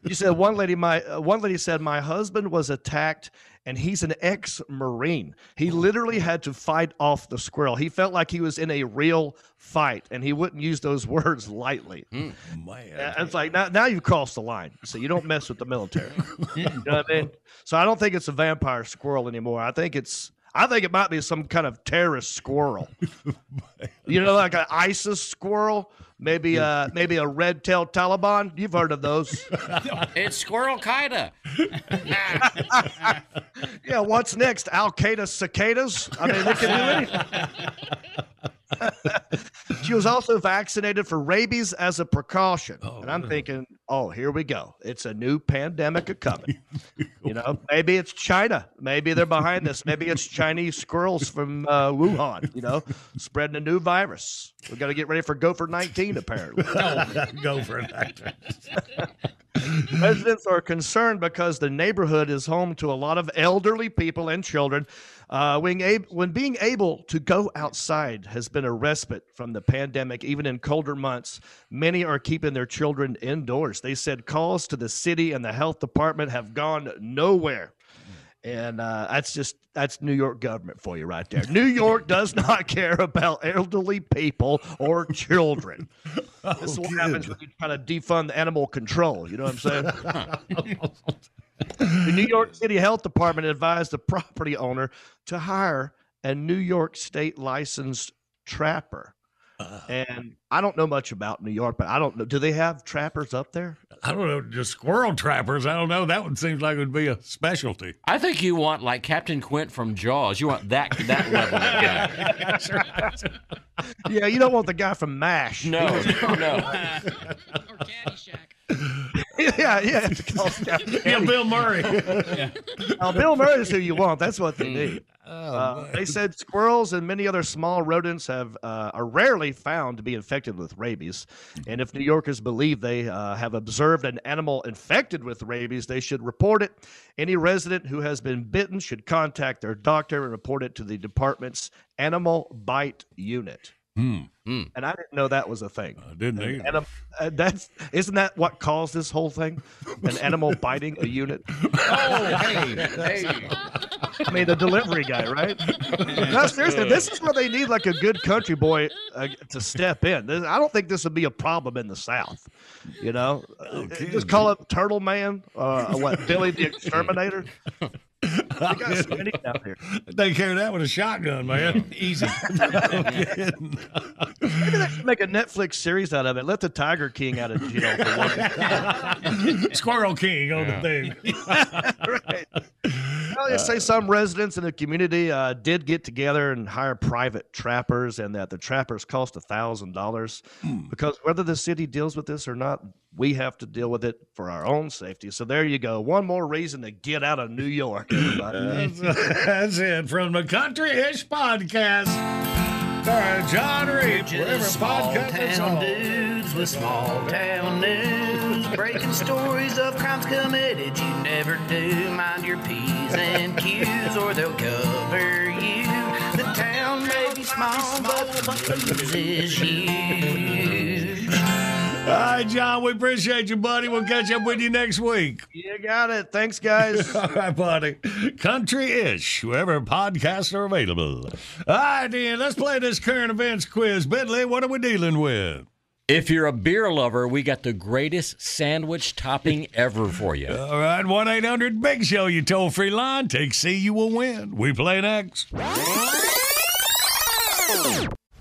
You said one lady, my uh, one lady said my husband was attacked, and he's an ex-marine. He literally had to fight off the squirrel. He felt like he was in a real fight, and he wouldn't use those words lightly. Man. Uh, It's like now, now you've crossed the line. So you don't mess with the military. you know what I mean? So I don't think it's a vampire squirrel anymore. I think it's. I think it might be some kind of terrorist squirrel. you know, like an ISIS squirrel, maybe uh maybe a red-tailed Taliban. You've heard of those. it's Squirrel Qaeda. yeah, what's next? Al Qaeda cicadas? I mean, they can do anything. she was also vaccinated for rabies as a precaution. and I'm thinking, oh, here we go. It's a new pandemic a coming. you know, maybe it's China. Maybe they're behind this. Maybe it's Chinese squirrels from uh, Wuhan, you know, spreading a new virus. We got to get ready for Gopher 19, apparently. Go for it. Residents are concerned because the neighborhood is home to a lot of elderly people and children. Uh, when, ab- when being able to go outside has been a respite from the pandemic, even in colder months, many are keeping their children indoors. They said calls to the city and the health department have gone nowhere. And uh, that's just that's New York government for you right there. New York does not care about elderly people or children. this is what happens when you try to defund the animal control. You know what I'm saying? the New York City Health Department advised the property owner to hire a New York State licensed trapper. Uh-huh. And I don't know much about New York, but I don't know. Do they have trappers up there? I don't know. Just squirrel trappers. I don't know. That one seems like it would be a specialty. I think you want like Captain Quint from Jaws. You want that that level of guy. Yeah, you don't want the guy from MASH. No, no. Yeah, yeah. It's called Scott Yeah, Bill Murray. Uh, Bill Murray is who you want. That's what they need. Uh, they said squirrels and many other small rodents have uh, are rarely found to be infected with rabies, and if New Yorkers believe they uh, have observed an animal infected with rabies, they should report it. Any resident who has been bitten should contact their doctor and report it to the department's animal bite unit. Hmm. And I didn't know that was a thing. I didn't either. Anim- uh, that's isn't that what caused this whole thing? An animal biting a unit. Oh, hey, hey. I mean, the delivery guy, right? no, seriously, this is where they need like a good country boy uh, to step in. This, I don't think this would be a problem in the South. You know, Uh, just call it Turtle Man. Uh, what Billy the Exterminator? We got so many out here. They carry that with a shotgun, man. Easy. Maybe they should make a Netflix series out of it. Let the Tiger King out of jail for one. Squirrel King on the thing. right. Well, you say some residents in the community uh, did get together and hire private trappers, and that the trappers cost a thousand dollars. Because whether the city deals with this or not, we have to deal with it for our own safety. So there you go. One more reason to get out of New York. That's, that's it from the Country Ish Podcast. Sorry, John Reep. Whatever Just small podcast it's town on. dudes with small town news, breaking stories of crimes committed you never do. Mind your p's and q's, or they'll cover you. The town may be small, but the news is huge. All right, John, we appreciate you, buddy. We'll catch up with you next week. You got it. Thanks, guys. All right, buddy. Country ish, wherever podcasts are available. All right, then, let's play this current events quiz. Bentley, what are we dealing with? If you're a beer lover, we got the greatest sandwich topping ever for you. All right, 1 800 Big Show, you toll free line. Take C, you will win. We play next.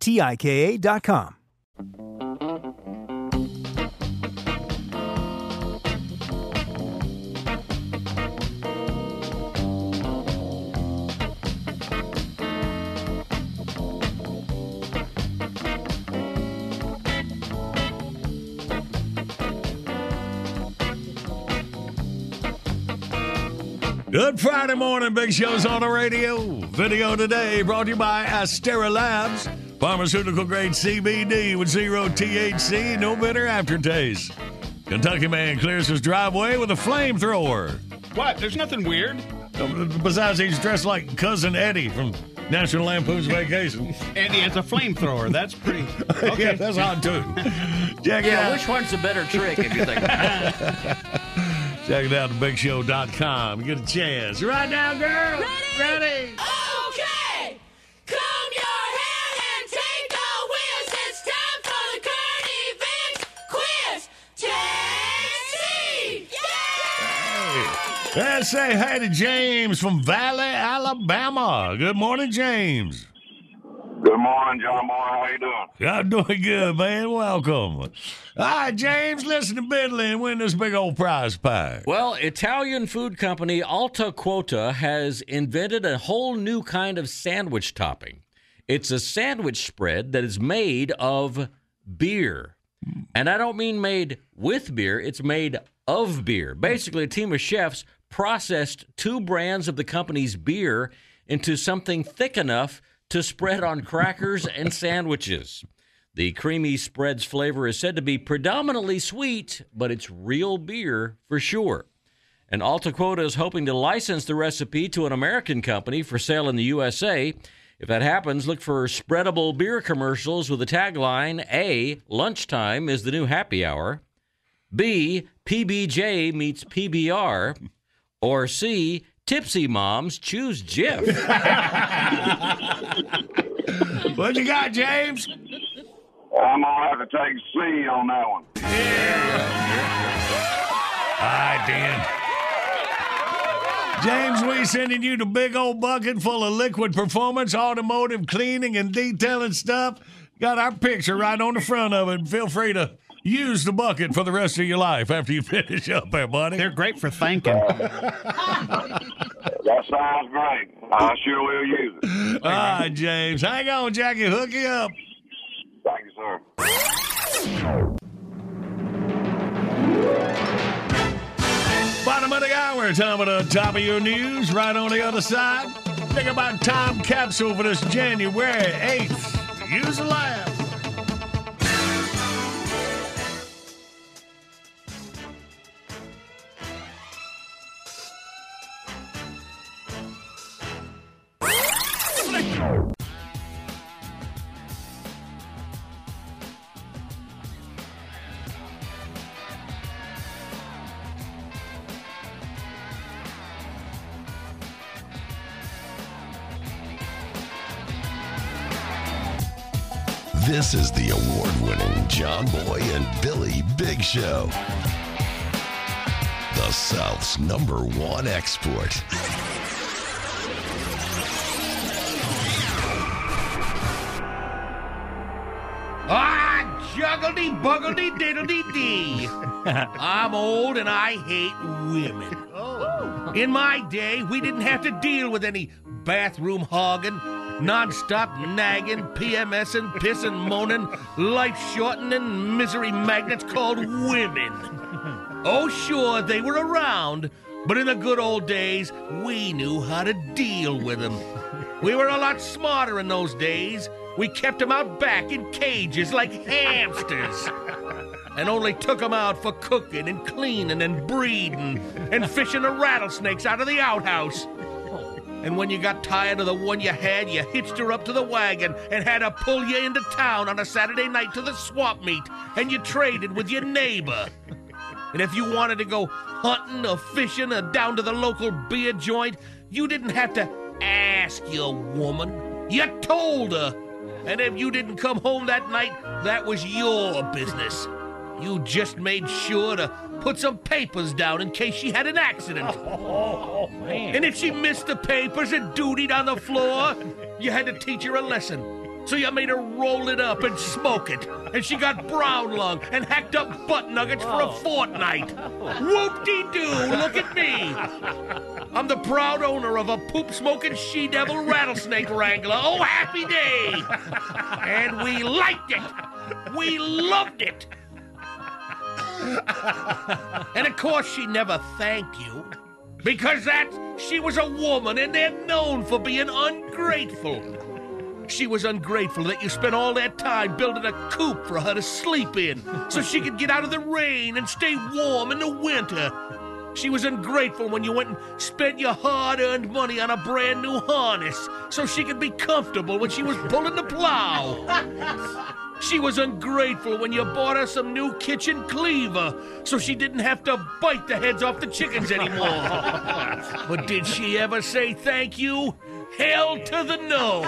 T-I-K-A.com. Good Friday morning, Big Show's on the radio. Video today brought to you by Astera Labs. Pharmaceutical grade CBD with zero THC, no bitter aftertaste. Kentucky man clears his driveway with a flamethrower. What? There's nothing weird. Uh, besides, he's dressed like Cousin Eddie from National Lampoon's Vacation. Andy has a flamethrower. That's pretty. yeah, that's odd too. Check it yeah, out. which one's the better trick if you think? about it? Check it out at bigshow.com. Get a chance. Right now, girl. Ready? Okay! Let's say hey to James from Valley, Alabama. Good morning, James. Good morning, John Boy. How you doing? I'm doing good, man. Welcome. All right, James, listen to Bentley and win this big old prize pack. Well, Italian food company Alta Quota has invented a whole new kind of sandwich topping. It's a sandwich spread that is made of beer. And I don't mean made with beer, it's made of beer. Basically, a team of chefs processed two brands of the company's beer into something thick enough to spread on crackers and sandwiches. The creamy spread's flavor is said to be predominantly sweet, but it's real beer for sure. And Alta Quota is hoping to license the recipe to an American company for sale in the USA. If that happens, look for spreadable beer commercials with the tagline A, lunchtime is the new happy hour, B, PBJ meets PBR, or C, tipsy moms choose Jif. what you got, James? I'm gonna have to take C on that one. All right, Dan. James, we sending you the big old bucket full of liquid performance, automotive cleaning, and detailing stuff. Got our picture right on the front of it. Feel free to use the bucket for the rest of your life after you finish up there, buddy. They're great for thanking. That sounds great. I sure will use it. All right, James. Hang on, Jackie. Hook you up. Thank you, sir. Bottom of the hour, time of the top of your news. Right on the other side. Think about time capsule for this January 8th. Use a laugh. This is the award winning John Boy and Billy Big Show. The South's number one export. Ah, juggledy buggledy diddledy dee. I'm old and I hate women. In my day, we didn't have to deal with any bathroom hogging, non-stop nagging, PMS PMSing, pissing, moaning, life-shortening misery magnets called women. Oh, sure, they were around, but in the good old days, we knew how to deal with them. We were a lot smarter in those days. We kept them out back in cages like hamsters. And only took them out for cooking and cleaning and breeding and fishing the rattlesnakes out of the outhouse. And when you got tired of the one you had, you hitched her up to the wagon and had her pull you into town on a Saturday night to the swap meet, and you traded with your neighbor. And if you wanted to go hunting or fishing or down to the local beer joint, you didn't have to ask your woman. You told her. And if you didn't come home that night, that was your business. You just made sure to put some papers down in case she had an accident. Oh, man. And if she missed the papers and dutied on the floor, you had to teach her a lesson. So you made her roll it up and smoke it. And she got brown lung and hacked up butt nuggets for a fortnight. Whoop-de-doo, look at me. I'm the proud owner of a poop-smoking she-devil rattlesnake wrangler. Oh, happy day. And we liked it. We loved it. And of course, she never thanked you. Because that she was a woman and they're known for being ungrateful. She was ungrateful that you spent all that time building a coop for her to sleep in so she could get out of the rain and stay warm in the winter. She was ungrateful when you went and spent your hard earned money on a brand new harness so she could be comfortable when she was pulling the plow. She was ungrateful when you bought her some new kitchen cleaver so she didn't have to bite the heads off the chickens anymore. but did she ever say thank you? Hell to the no.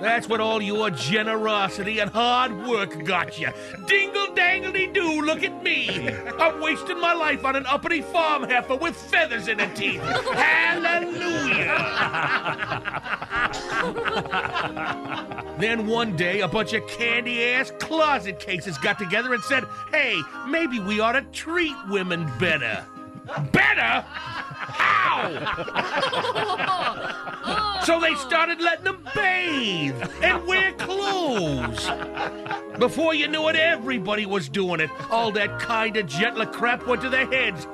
That's what all your generosity and hard work got you. Dingle dangledy doo, look at me. I'm wasting my life on an uppity farm heifer with feathers in her teeth. Hallelujah. then one day, a bunch of candy ass closet cases got together and said, hey, maybe we ought to treat women better. Better? How? so they started letting them bathe and wear clothes. Before you knew it, everybody was doing it. All that kind of gentler crap went to their heads.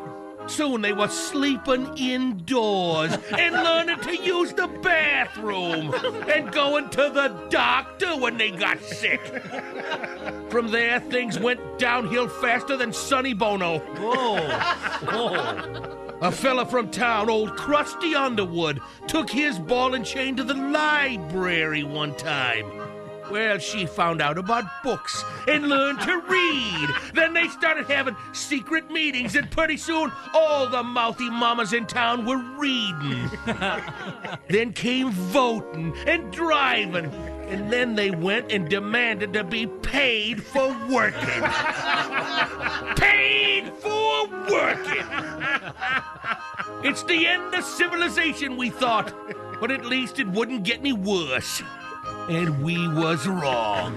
Soon they were sleeping indoors and learning to use the bathroom and going to the doctor when they got sick. From there, things went downhill faster than Sonny Bono. Whoa. Whoa. A fella from town, old Crusty Underwood, took his ball and chain to the library one time. Well, she found out about books and learned to read. Then they started having secret meetings, and pretty soon all the mouthy mamas in town were reading. then came voting and driving. And then they went and demanded to be paid for working. paid for working! It's the end of civilization, we thought. But at least it wouldn't get any worse. And we was wrong.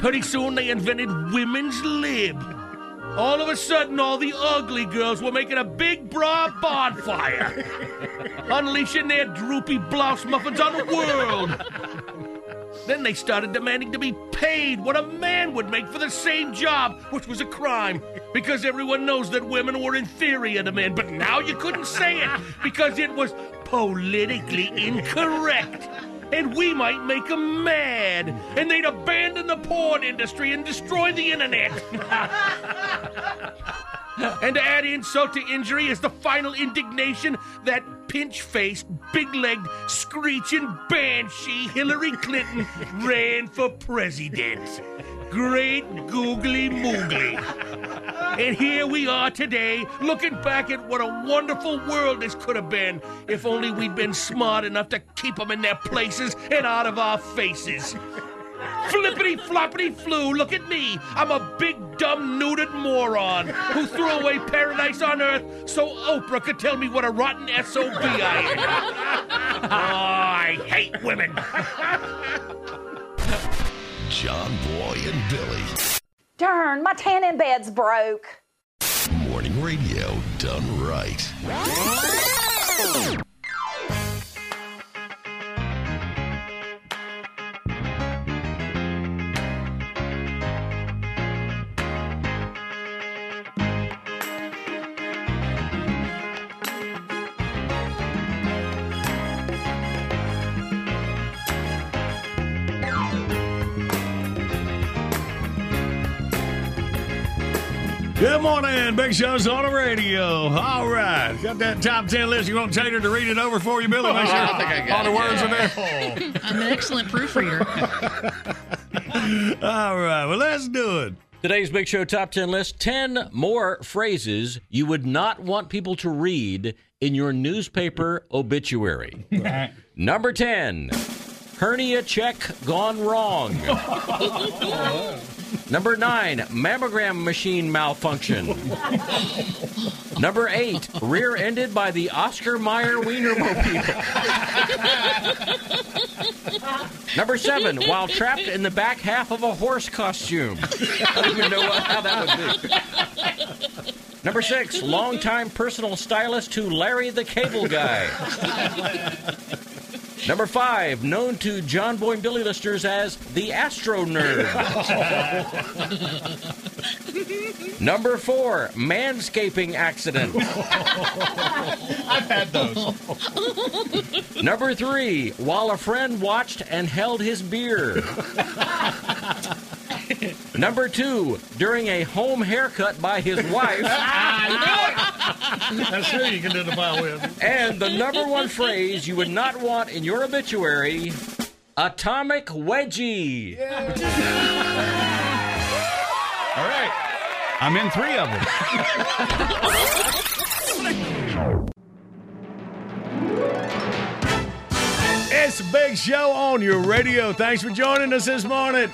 Pretty soon they invented women's lib. All of a sudden, all the ugly girls were making a big bra bonfire, unleashing their droopy blouse muffins on the world. Then they started demanding to be paid what a man would make for the same job, which was a crime, because everyone knows that women were inferior to men. But now you couldn't say it because it was politically incorrect. And we might make them mad, and they'd abandon the porn industry and destroy the internet. And to add insult to injury is the final indignation that pinch faced, big legged, screeching banshee Hillary Clinton ran for president. Great googly moogly. And here we are today, looking back at what a wonderful world this could have been if only we'd been smart enough to keep them in their places and out of our faces. Flippity floppity flu, look at me. I'm a big, dumb, nuded moron who threw away paradise on earth so Oprah could tell me what a rotten SOB I am. oh, I hate women. John Boy and Billy. Darn, my tanning bed's broke. Morning radio done right. Good morning, Big Show's on the radio. All right, got that top ten list. You want Tater to read it over for you, Billy? Make sure I think I got all the words yeah. are there. I'm an excellent proofreader. All right, well, let's do it. Today's Big Show Top 10 list 10 more phrases you would not want people to read in your newspaper obituary. Number 10, hernia check gone wrong. Number 9, mammogram machine malfunction. Number 8, rear ended by the Oscar Mayer Wienermobile. Number 7, while trapped in the back half of a horse costume. I don't even know what, how that would be. Number 6, longtime personal stylist to Larry the Cable Guy. Number five, known to John Boy and Billy listeners as the Astro Nerd. Number four, manscaping accident. I've had those. Number three, while a friend watched and held his beer. Number two, during a home haircut by his wife. I knew it. That's who you can identify with. And the number one phrase you would not want in your obituary Atomic Wedgie. All right. I'm in three of them. It's a big show on your radio. Thanks for joining us this morning.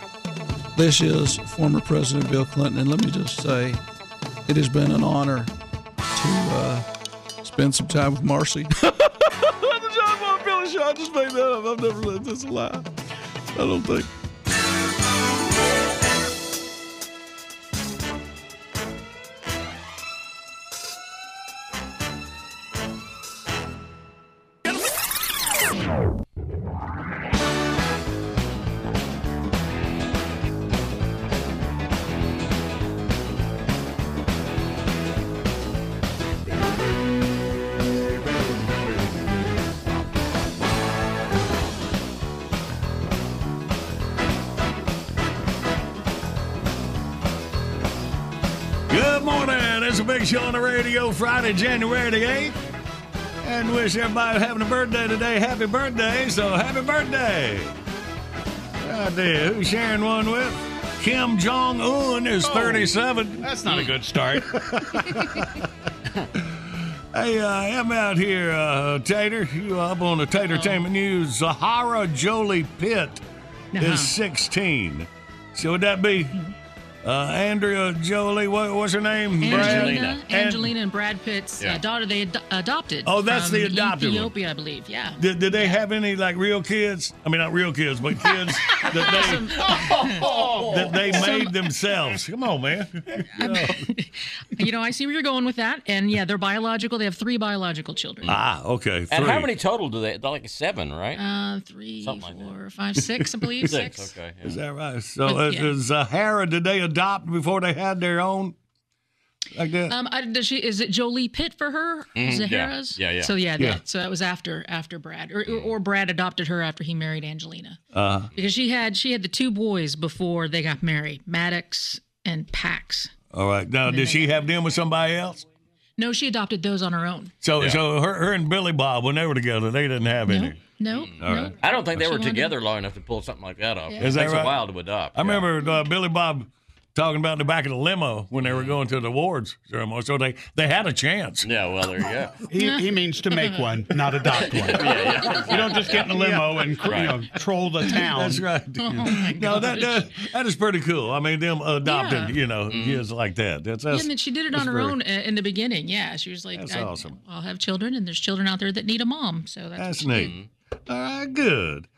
This is former President Bill Clinton, and let me just say, it has been an honor to uh, spend some time with Marcy. the John Boy Billy Show. I just made that up. I've never lived this alive. I don't think. On the radio Friday, January the 8th. And wish everybody having a birthday today. Happy birthday. So happy birthday. Idea. Who's sharing one with? Kim Jong Un is 37. That's not a good start. Hey, uh, I'm out here, uh, Tater. You up on the Tatertainment News. Zahara Jolie Pitt Uh-huh. is 16. So would that be uh, Andrea Jolie? What, what's her name? Angelina, Brad? An- Angelina and Brad Pitt's Yeah. uh, daughter they ad- adopted. Oh, that's the adopted one. Ethiopia, I believe. Yeah. Did, did they have any like real kids? I mean, not real kids, but kids that they that they made themselves. Come on, man. You know. you know, I see where you're going with that, and yeah, they're biological. They have three biological children. Ah, okay. And how many total do they? They're like seven, right? Uh, three, Something like four, five, six, I believe. Six, six. okay. Is that right? So, But, uh, yeah. Zahara, did they adopt before they had their own? Like that? Um, I, does she? Is it Jolie Pitt for her? Mhm, yeah. Zahara's? Yeah, yeah. So yeah, Yeah. That, so that was after after Brad, or, or or Brad adopted her after he married Angelina, Uh, because she had she had the two boys before they got married, Maddox and Pax. all right. Now, did she have them with somebody else? No, she adopted those on her own. So, so her, her and Billy Bob, when they were together, they didn't have any. No, All right. I don't think they She were wanted- together long enough to pull something like that off. Yeah. It Is that takes right? a while to adopt. I remember uh, Billy Bob talking about in the back of the limo when they were going to the awards ceremony. So they, they had a chance. Yeah, well, there you go. He, he means to make one, not adopt one. yeah. You don't just get in a limo and you know, troll the town. That's right. Oh No, that, that that is pretty cool. I mean, them adopting, Yeah. you know, kids like that. That's, that's yeah, and then she did it on her very- own uh, in the beginning. Yeah, she was like, That's I, awesome. I'll have children, and there's children out there that need a mom. So that's, That's what she neat. All right, good.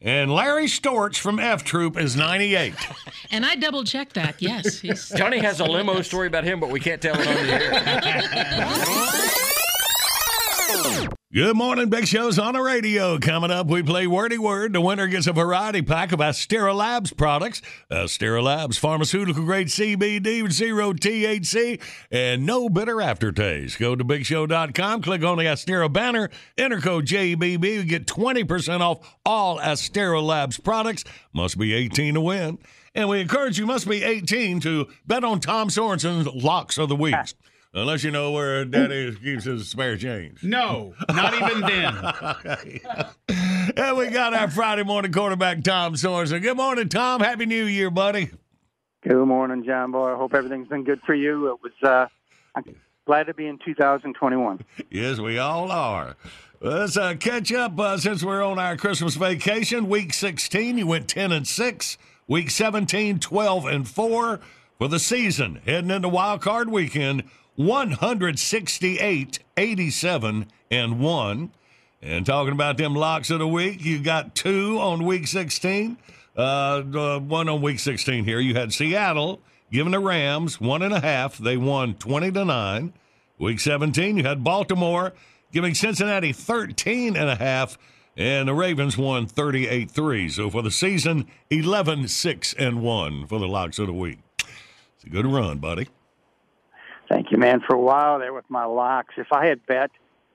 And Larry Storch from F Troop is 98. And I double checked that. Yes, he's, Johnny has a limo story about him, but we can't tell it on the air. Good morning, Big Show's on the radio. Coming up, we play Wordy Word. The winner gets a variety pack of Astera Labs products. Astera Labs, pharmaceutical grade CBD with zero THC and no bitter aftertaste. Go to BigShow.com, click on the Astera banner, enter code JBB, you get 20% off all Astera Labs products. Must be 18 to win. And we encourage you, must be 18 to bet on Tom Sorensen's Locks of the Weeks. Unless you know where Daddy keeps his spare change. No, not even then. And we got our Friday morning quarterback, Tom Sorensen. Good morning, Tom. Happy New Year, buddy. Good morning, John Boy. I hope everything's been good for you. It was uh, I'm glad to be in 2021. Yes, we all are. Let's uh, catch up uh, since we're on our Christmas vacation. Week 16, you went 10 and 6. Week 17, 12 and 4 for the season. Heading into wild card weekend, 168, 87 and 1. And talking about them locks of the week, you got two on week 16. Uh, one on week 16 here. You had Seattle giving the Rams one and a half. They won 20 to 9. Week 17, you had Baltimore giving Cincinnati 13 and a half, and the Ravens won 38 3. So for the season, 11 6 and 1 for the locks of the week. It's a good run, buddy. Thank you, man. For a while there with my locks, if I had bet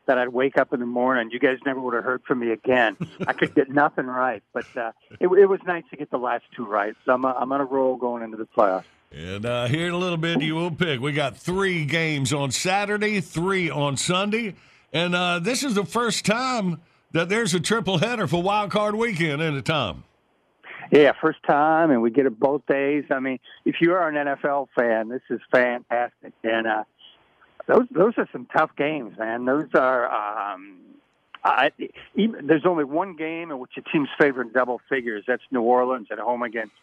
that I'd wake up in the morning, you guys never would have heard from me again. I could get nothing right, but uh, it, it was nice to get the last two right. So I'm, uh, I'm on a roll going into the playoffs. And uh, here in a little bit, you will pick. We got three games on Saturday, three on Sunday. And uh, this is the first time that there's a triple header for Wild Card Weekend, isn't it, Tom? Yeah, first time, and we get it both days. I mean, if you are an NFL fan, this is fantastic, and uh, those those are some tough games, man. Those are. Um, I, even, there's only one game in which a team's favored double figures. That's New Orleans at home against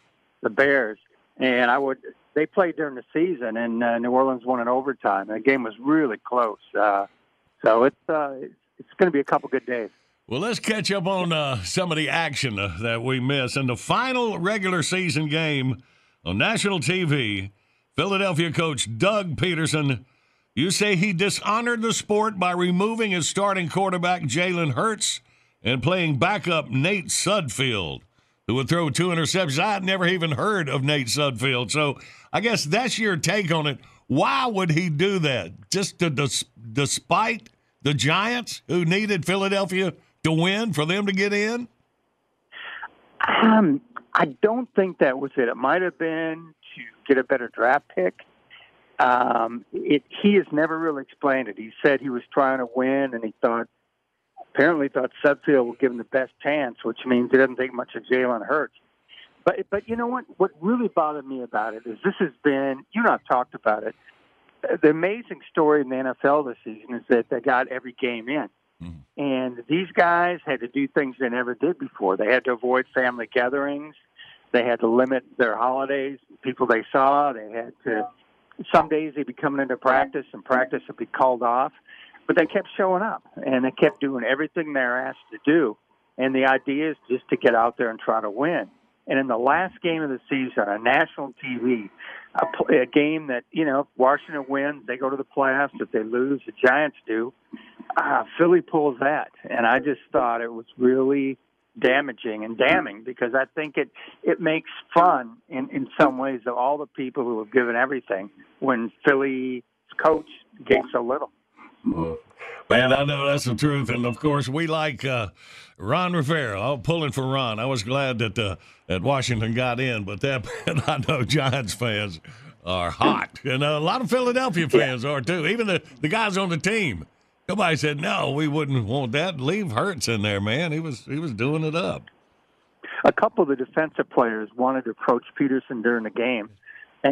the Bears, and I would. They played during the season, and uh, New Orleans won in overtime. The game was really close, uh, so it's uh, it's, it's going to be a couple good days. Well, let's catch up on uh, some of the action uh, that we missed. In the final regular season game on national TV, Philadelphia coach Doug Pederson, you say he dishonored the sport by removing his starting quarterback, Jalen Hurts, and playing backup Nate Sudfeld, who would throw two interceptions. I'd never even heard of Nate Sudfeld. So I guess that's your take on it. Why would he do that? Just to dis- despite the Giants who needed Philadelphia to win for them to get in? Um, I don't think that was it. It might have been to get a better draft pick. Um, it, he has never really explained it. He said he was trying to win, and he thought apparently thought Sudfeld would give him the best chance, which means he doesn't think much of Jalen Hurts. But but you know what? What really bothered me about it is this has been you and I've talked about it. The amazing story in the NFL this season is that they got every game in. Mm-hmm. And these guys had to do things they never did before. They had to avoid family gatherings. They had to limit their holidays, people they saw. They had to. Some days they'd be coming into practice, and practice would be called off. But they kept showing up, and they kept doing everything they're asked to do. And the idea is just to get out there and try to win. And in the last game of the season on national TV, a, a game that you know Washington wins, they go to the playoffs. If they lose, the Giants do. Uh, Philly pulls that, and I just thought it was really damaging and damning because I think it it makes fun in in some ways of all the people who have given everything when Philly's coach gave a little. Man, I know that's the truth, and of course we like uh, Ron Rivera. I'm pulling for Ron. I was glad that uh, that Washington got in, but that and I know Giants fans are hot, and a lot of Philadelphia fans are too. Even the the guys on the team. Nobody said no. We wouldn't want that. Leave Hurts in there, man. He was he was doing it up. A couple of the defensive players wanted to approach Pederson during the game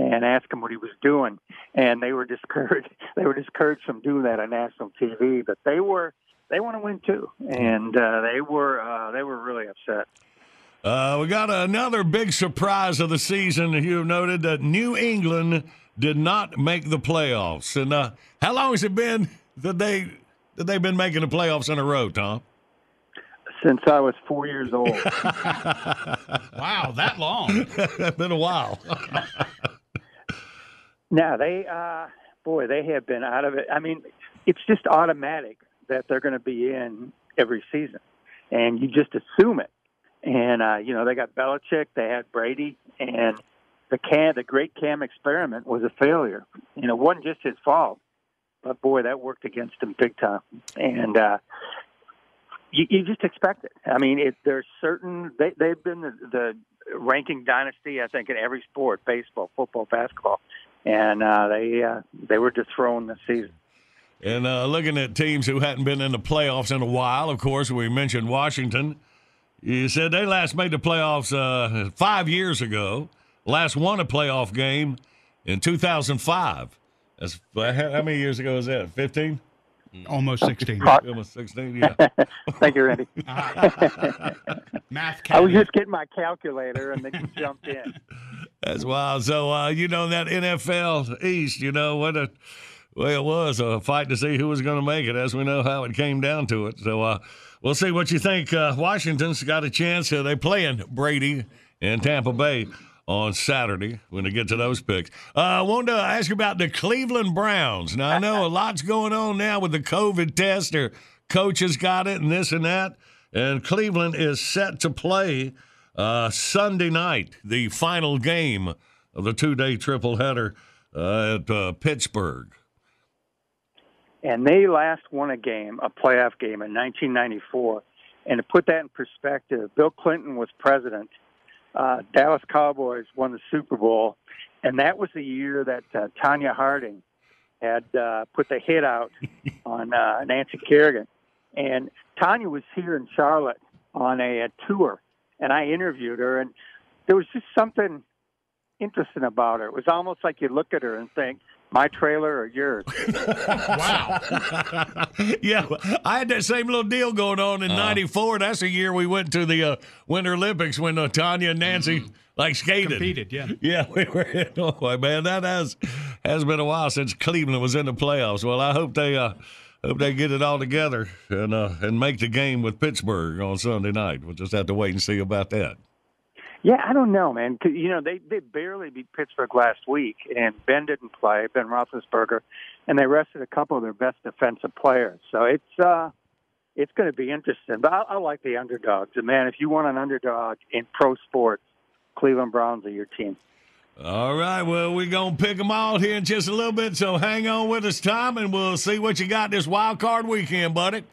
and ask him what he was doing, and they were discouraged. They were discouraged from doing that on national TV, but they were they want to win too, and uh, they were uh, they were really upset. Uh, we got another big surprise of the season. You have noted that New England did not make the playoffs. And uh, how long has it been that they that they've been making the playoffs in a row, Tom? Since I was four years old. wow, that long? it's been a while. Now they, uh, boy, they have been out of it. I mean, it's just automatic that they're going to be in every season, and you just assume it. And uh, you know, they got Belichick, they had Brady, and the Cam, the great Cam experiment was a failure. You know, wasn't just his fault, but boy, that worked against him big time. And uh, you, you just expect it. I mean, it, there's certain they, they've been the, the ranking dynasty, I think, in every sport: baseball, football, basketball, and uh, they uh, they were dethroned this season. And uh, looking at teams who hadn't been in the playoffs in a while, of course, we mentioned Washington. You said they last made the playoffs uh, five years ago. Last won a playoff game in 2005. That's how many years ago is that? 15? Almost 16. Almost 16, yeah. Thank you, Randy. Math I was just getting my calculator, and then you jumped in. That's wild. So, uh, you know, that NFL East, you know, what a way it was a fight to see who was going to make it, as we know how it came down to it. So, uh, we'll see what you think. Uh, Washington's got a chance. Uh, they playing Brady in Tampa Bay on Saturday when they get to those picks. Uh, I wanted to ask about the Cleveland Browns. Now, I know a lot's going on now with the COVID test. Their coaches got it and this and that. And Cleveland is set to play uh, Sunday night, the final game of the two day triple header uh, at uh, Pittsburgh. And they last won a game, a playoff game in 1994. And to put that in perspective, Bill Clinton was president. Uh, Dallas Cowboys won the Super Bowl, and that was the year that uh, Tonya Harding had uh, put the hit out on uh, Nancy Kerrigan. And Tonya was here in Charlotte on a, a tour, and I interviewed her, and there was just something interesting about her. It was almost like you look at her and think, my trailer or yours. wow. yeah, I had that same little deal going on in '94. That's the year we went to the uh, Winter Olympics when uh, Tonya and Nancy like skated. Competed, yeah. Yeah, we were. In, oh boy, man, that has has been a while since Cleveland was in the playoffs. Well, I hope they uh, hope they get it all together and uh, and make the game with Pittsburgh on Sunday night. We'll just have to wait and see about that. Yeah, I don't know, man. you know, they they barely beat Pittsburgh last week, and Ben didn't play, Ben Roethlisberger, and they rested a couple of their best defensive players. So it's uh, it's going to be interesting. But I, I like the underdogs, and man, if you want an underdog in pro sports, Cleveland Browns are your team. All right, well, we're going to pick them all here in just a little bit, so hang on with us, Tom, and we'll see what you got this wild card weekend, buddy.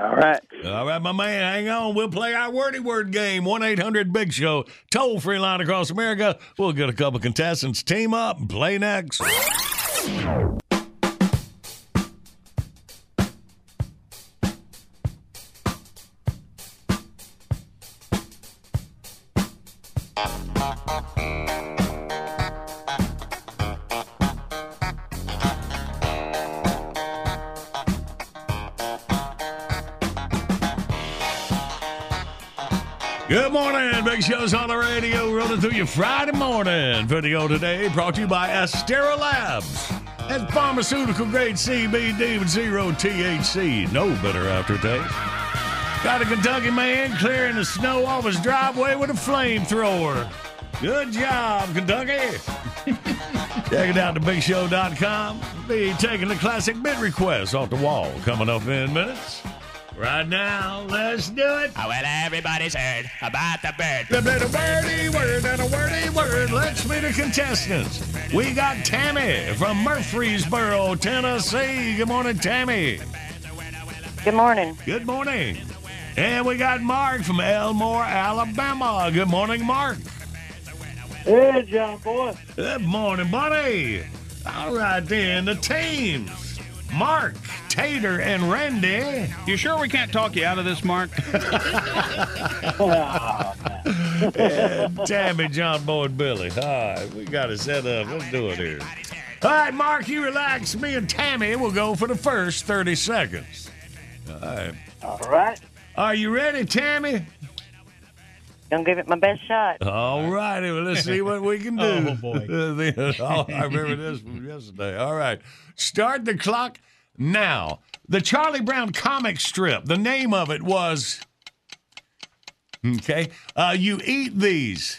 All right. All right, my man, hang on. We'll play our wordy word game. 1 800 Big Show. Toll free line across America. We'll get a couple contestants, team up, and play next. Morning. Big Show's on the radio. Rolling through your Friday morning. Video today brought to you by Astera Labs. And pharmaceutical grade CBD with zero THC. No better aftertaste. Got a Kentucky man clearing the snow off his driveway with a flamethrower. Good job, Kentucky. Check it out at thebigshow.com. Be taking the classic bid requests off the wall coming up in minutes. Right now, let's do it. Oh, well, everybody's heard about the bird. The bit of wordy word and a wordy word. Let's meet the contestants. We got Tammy from Murfreesboro, Tennessee. Good morning, Tammy. Good morning. Good morning. And we got Mark from Elmore, Alabama. Good morning, Mark. Hey, John boy. Good morning, buddy. All right, then, the teams. Mark, Tater, and Randy. You sure we can't talk you out of this, Mark? and Tammy, John Boy, and Billy. All right, we got it set up. Let's do it here. All right, Mark, you relax. Me and Tammy will go for the first 30 seconds. All right. All right. Are you ready, Tammy? Gonna give it my best shot. All righty. Well, let's see what we can do. Oh, boy. oh, I remember this from yesterday. All right. Start the clock now. The Charlie Brown comic strip, the name of it was. Okay. Uh, you eat these.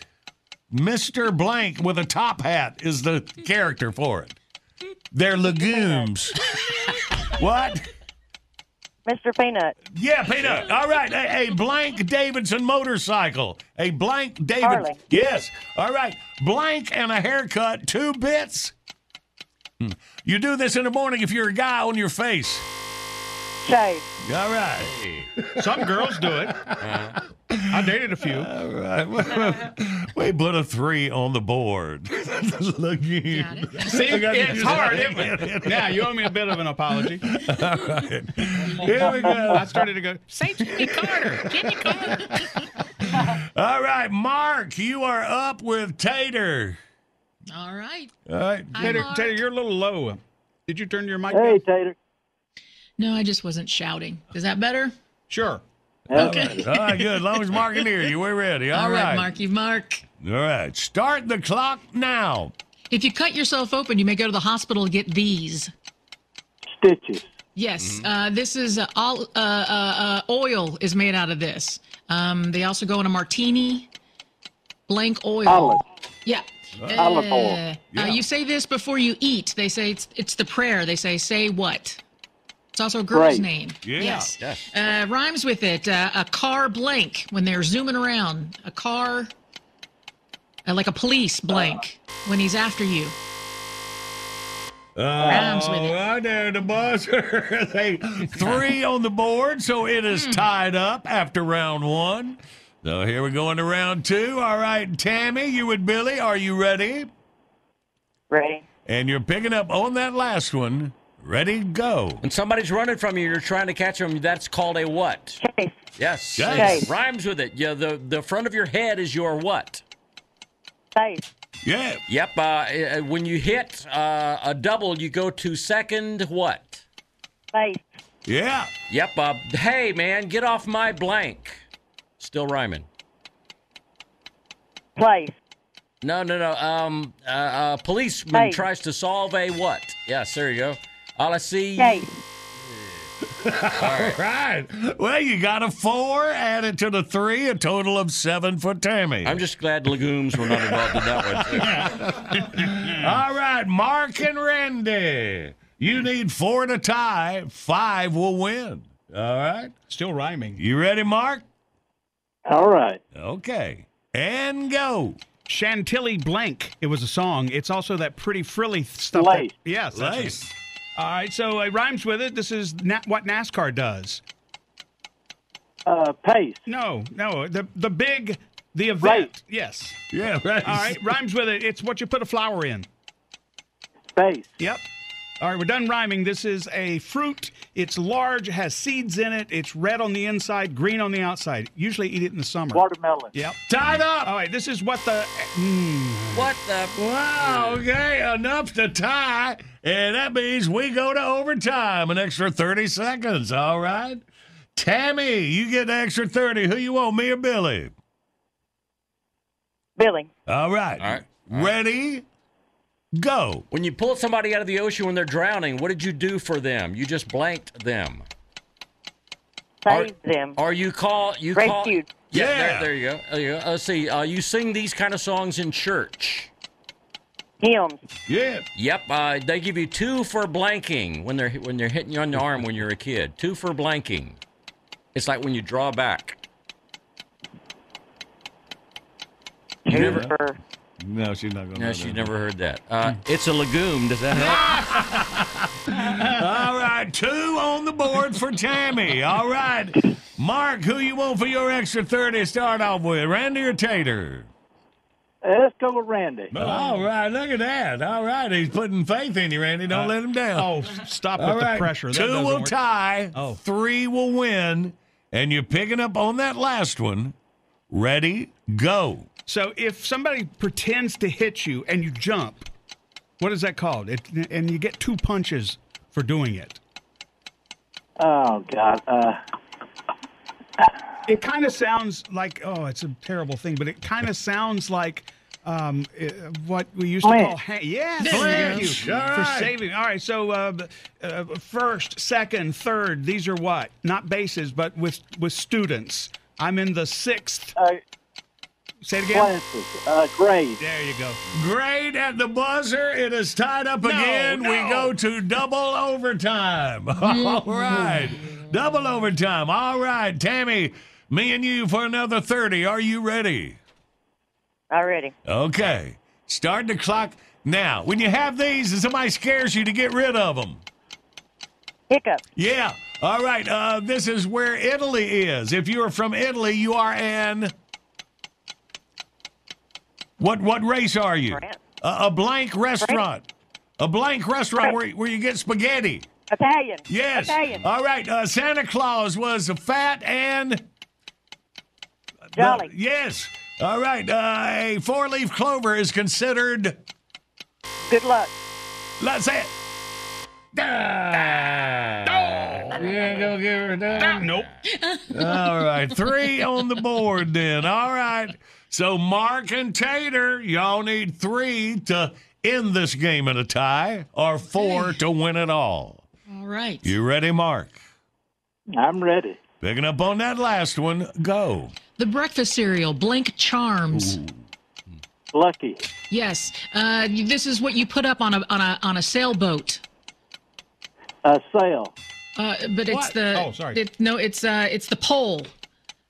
Mr. Blank with a top hat is the character for it. They're legumes. what? Mr. Peanut. Yeah, Peanut. All right. A, a blank Davidson motorcycle. A blank David. Harley. Yes. All right. Blank and a haircut, two bits. Hmm. You do this in the morning if you're a guy on your face. Shave. All right. Some girls do it. Uh-huh. I dated a few. All right. We put a three on the board. Legume. See, I got- it's hard, isn't it? Now, you owe me a bit of an apology. All right. Here we go. I started to go, Say Jimmy Carter. Jimmy Carter. All right, Mark, you are up with Tater. All right. All right. Hi, Tater, Mark. Tater, you're a little low. Did you turn your mic Hey, down? Tater. No, I just wasn't shouting. Is that better? Sure. Okay. All right, good. As long as Mark can hear you, we're ready. All right, right. Marky Mark. All right. Start the clock now. If you cut yourself open, you may go to the hospital to get these. Stitches. Yes, uh, this is uh, all uh, uh, uh, oil is made out of this. Um, they also go in a martini, blank oil. Olive. Yeah. Olive oil. Uh, Yeah. you say this before you eat. They say it's, it's the prayer. They say, say what? It's also a girl's Great. name. Yeah. Yes. Yes. Uh, rhymes with it. Uh, a car blank when they're zooming around. A car, uh, like a police blank when he's after you. Rhymes with it. All right, there, the buzzer. They three on the board, so it is tied up after round one. So here we go into round two. All right, Tammy, you and Billy, are you ready? Ready? And you're picking up on that last one. Ready, go. When somebody's running from you, you're trying to catch them. That's called a what? Chase. Yes. Chase. Chase. Rhymes with it. Yeah. The the front of your head is your what? Base. Yeah. Yep. Uh, uh, when you hit uh, a double, you go to second what? Base. Yeah. Yep. Uh, hey, man, get off my blank. Still rhyming. Place. No, no, no. Um, uh, a policeman Hey. tries to solve a what? Yes, there you go. All I see. Chase. All right. Well, you got a four added to the three, a total of seven for Tammy. I'm just glad legumes were not involved in that one. All right, Mark and Randy. You need four to tie. Five will win. All right. Still rhyming. You ready, Mark? All right. Okay. And go. Chantilly Blank. It was a song. It's also that pretty frilly stuff. Lace. That, yes. that's Lace. It. All right. So it rhymes with it. This is na- what NASCAR does. Uh, pace. No, no. The the big the event. Right. Yes. Yeah, right. All right. Rhymes with it. It's what you put a flower in. Base. Yep. All right, we're done rhyming. This is a fruit. It's large, has seeds in it. It's red on the inside, green on the outside. Usually eat it in the summer. Watermelon. Yep. Tied up. All right, this is what the. Mm, what the? Wow, okay, enough to tie. And that means we go to overtime, an extra 30 seconds, all right? Tammy, you get the extra 30. Who you want, me or Billy? Billy. All right. All right. Ready? Go. When you pulled somebody out of the ocean when they're drowning, what did you do for them? You just blanked them. Save them. Are you call you call. Yeah, Yeah. There, there you go. There you go. Let's see. Uh, you sing these kind of songs in church. Hymns. Yeah. Yep. Uh, they give you two for blanking when they're when they're hitting you on the arm when you're a kid. Two for blanking. It's like when you draw back. You Two never- for No, she's not going to No, she never heard that. Uh, it's a legume. Does that help? All right, two on the board for Tammy. All right. Mark, who you want for your extra 30 start off with? Randy or Tater? Let's go with Randy. All right, look at that. All right, he's putting faith in you, Randy. Don't let him down. oh, stop with All the pressure. That two will work. tie, Oh. three will win, and you're picking up on that last one. Ready, go. So if somebody pretends to hit you and you jump, what is that called? It, and you get two punches for doing it. Oh God. Uh, It kind of sounds like oh, it's a terrible thing, but it kind of sounds like um, uh, what we used to Flinch. call ha- yeah, There thank you you go. All for right. saving. All right, so uh, uh, first, second, third, these are what? Not bases, but with with students. I'm in the sixth. uh, Say it again. classes. Uh, grade. There you go. Great at the buzzer. It is tied up again. We go to double overtime. All right. Double overtime. All right. Tammy, me and you for another 30. Are you ready? already. Okay. Start the clock now. When you have these and somebody scares you to get rid of them. Hiccup. Yeah. All right. Uh, this is where Italy is. If you are from Italy, you are an. What what race are you? A, a blank restaurant. A blank restaurant where, where you get spaghetti. Italian. Yes. Italian. All right. Uh, Santa Claus was fat and. Jolly. yes. All right. Uh, a four leaf clover is considered. Good luck. Let's say it. Ah. You ain't gonna give her that? Nope. All right, three on the board then. All right. So Mark and Tater, y'all need three to end this game in a tie, or four to win it all. All right. You ready, Mark? I'm ready. Picking up on that last one, go. The breakfast cereal, Blink Charms. Lucky. Yes. Uh, this is what you put up on a on a on a sailboat. Uh, sail. Uh, but it's What? the Oh, sorry. It, no, it's uh, it's the pole.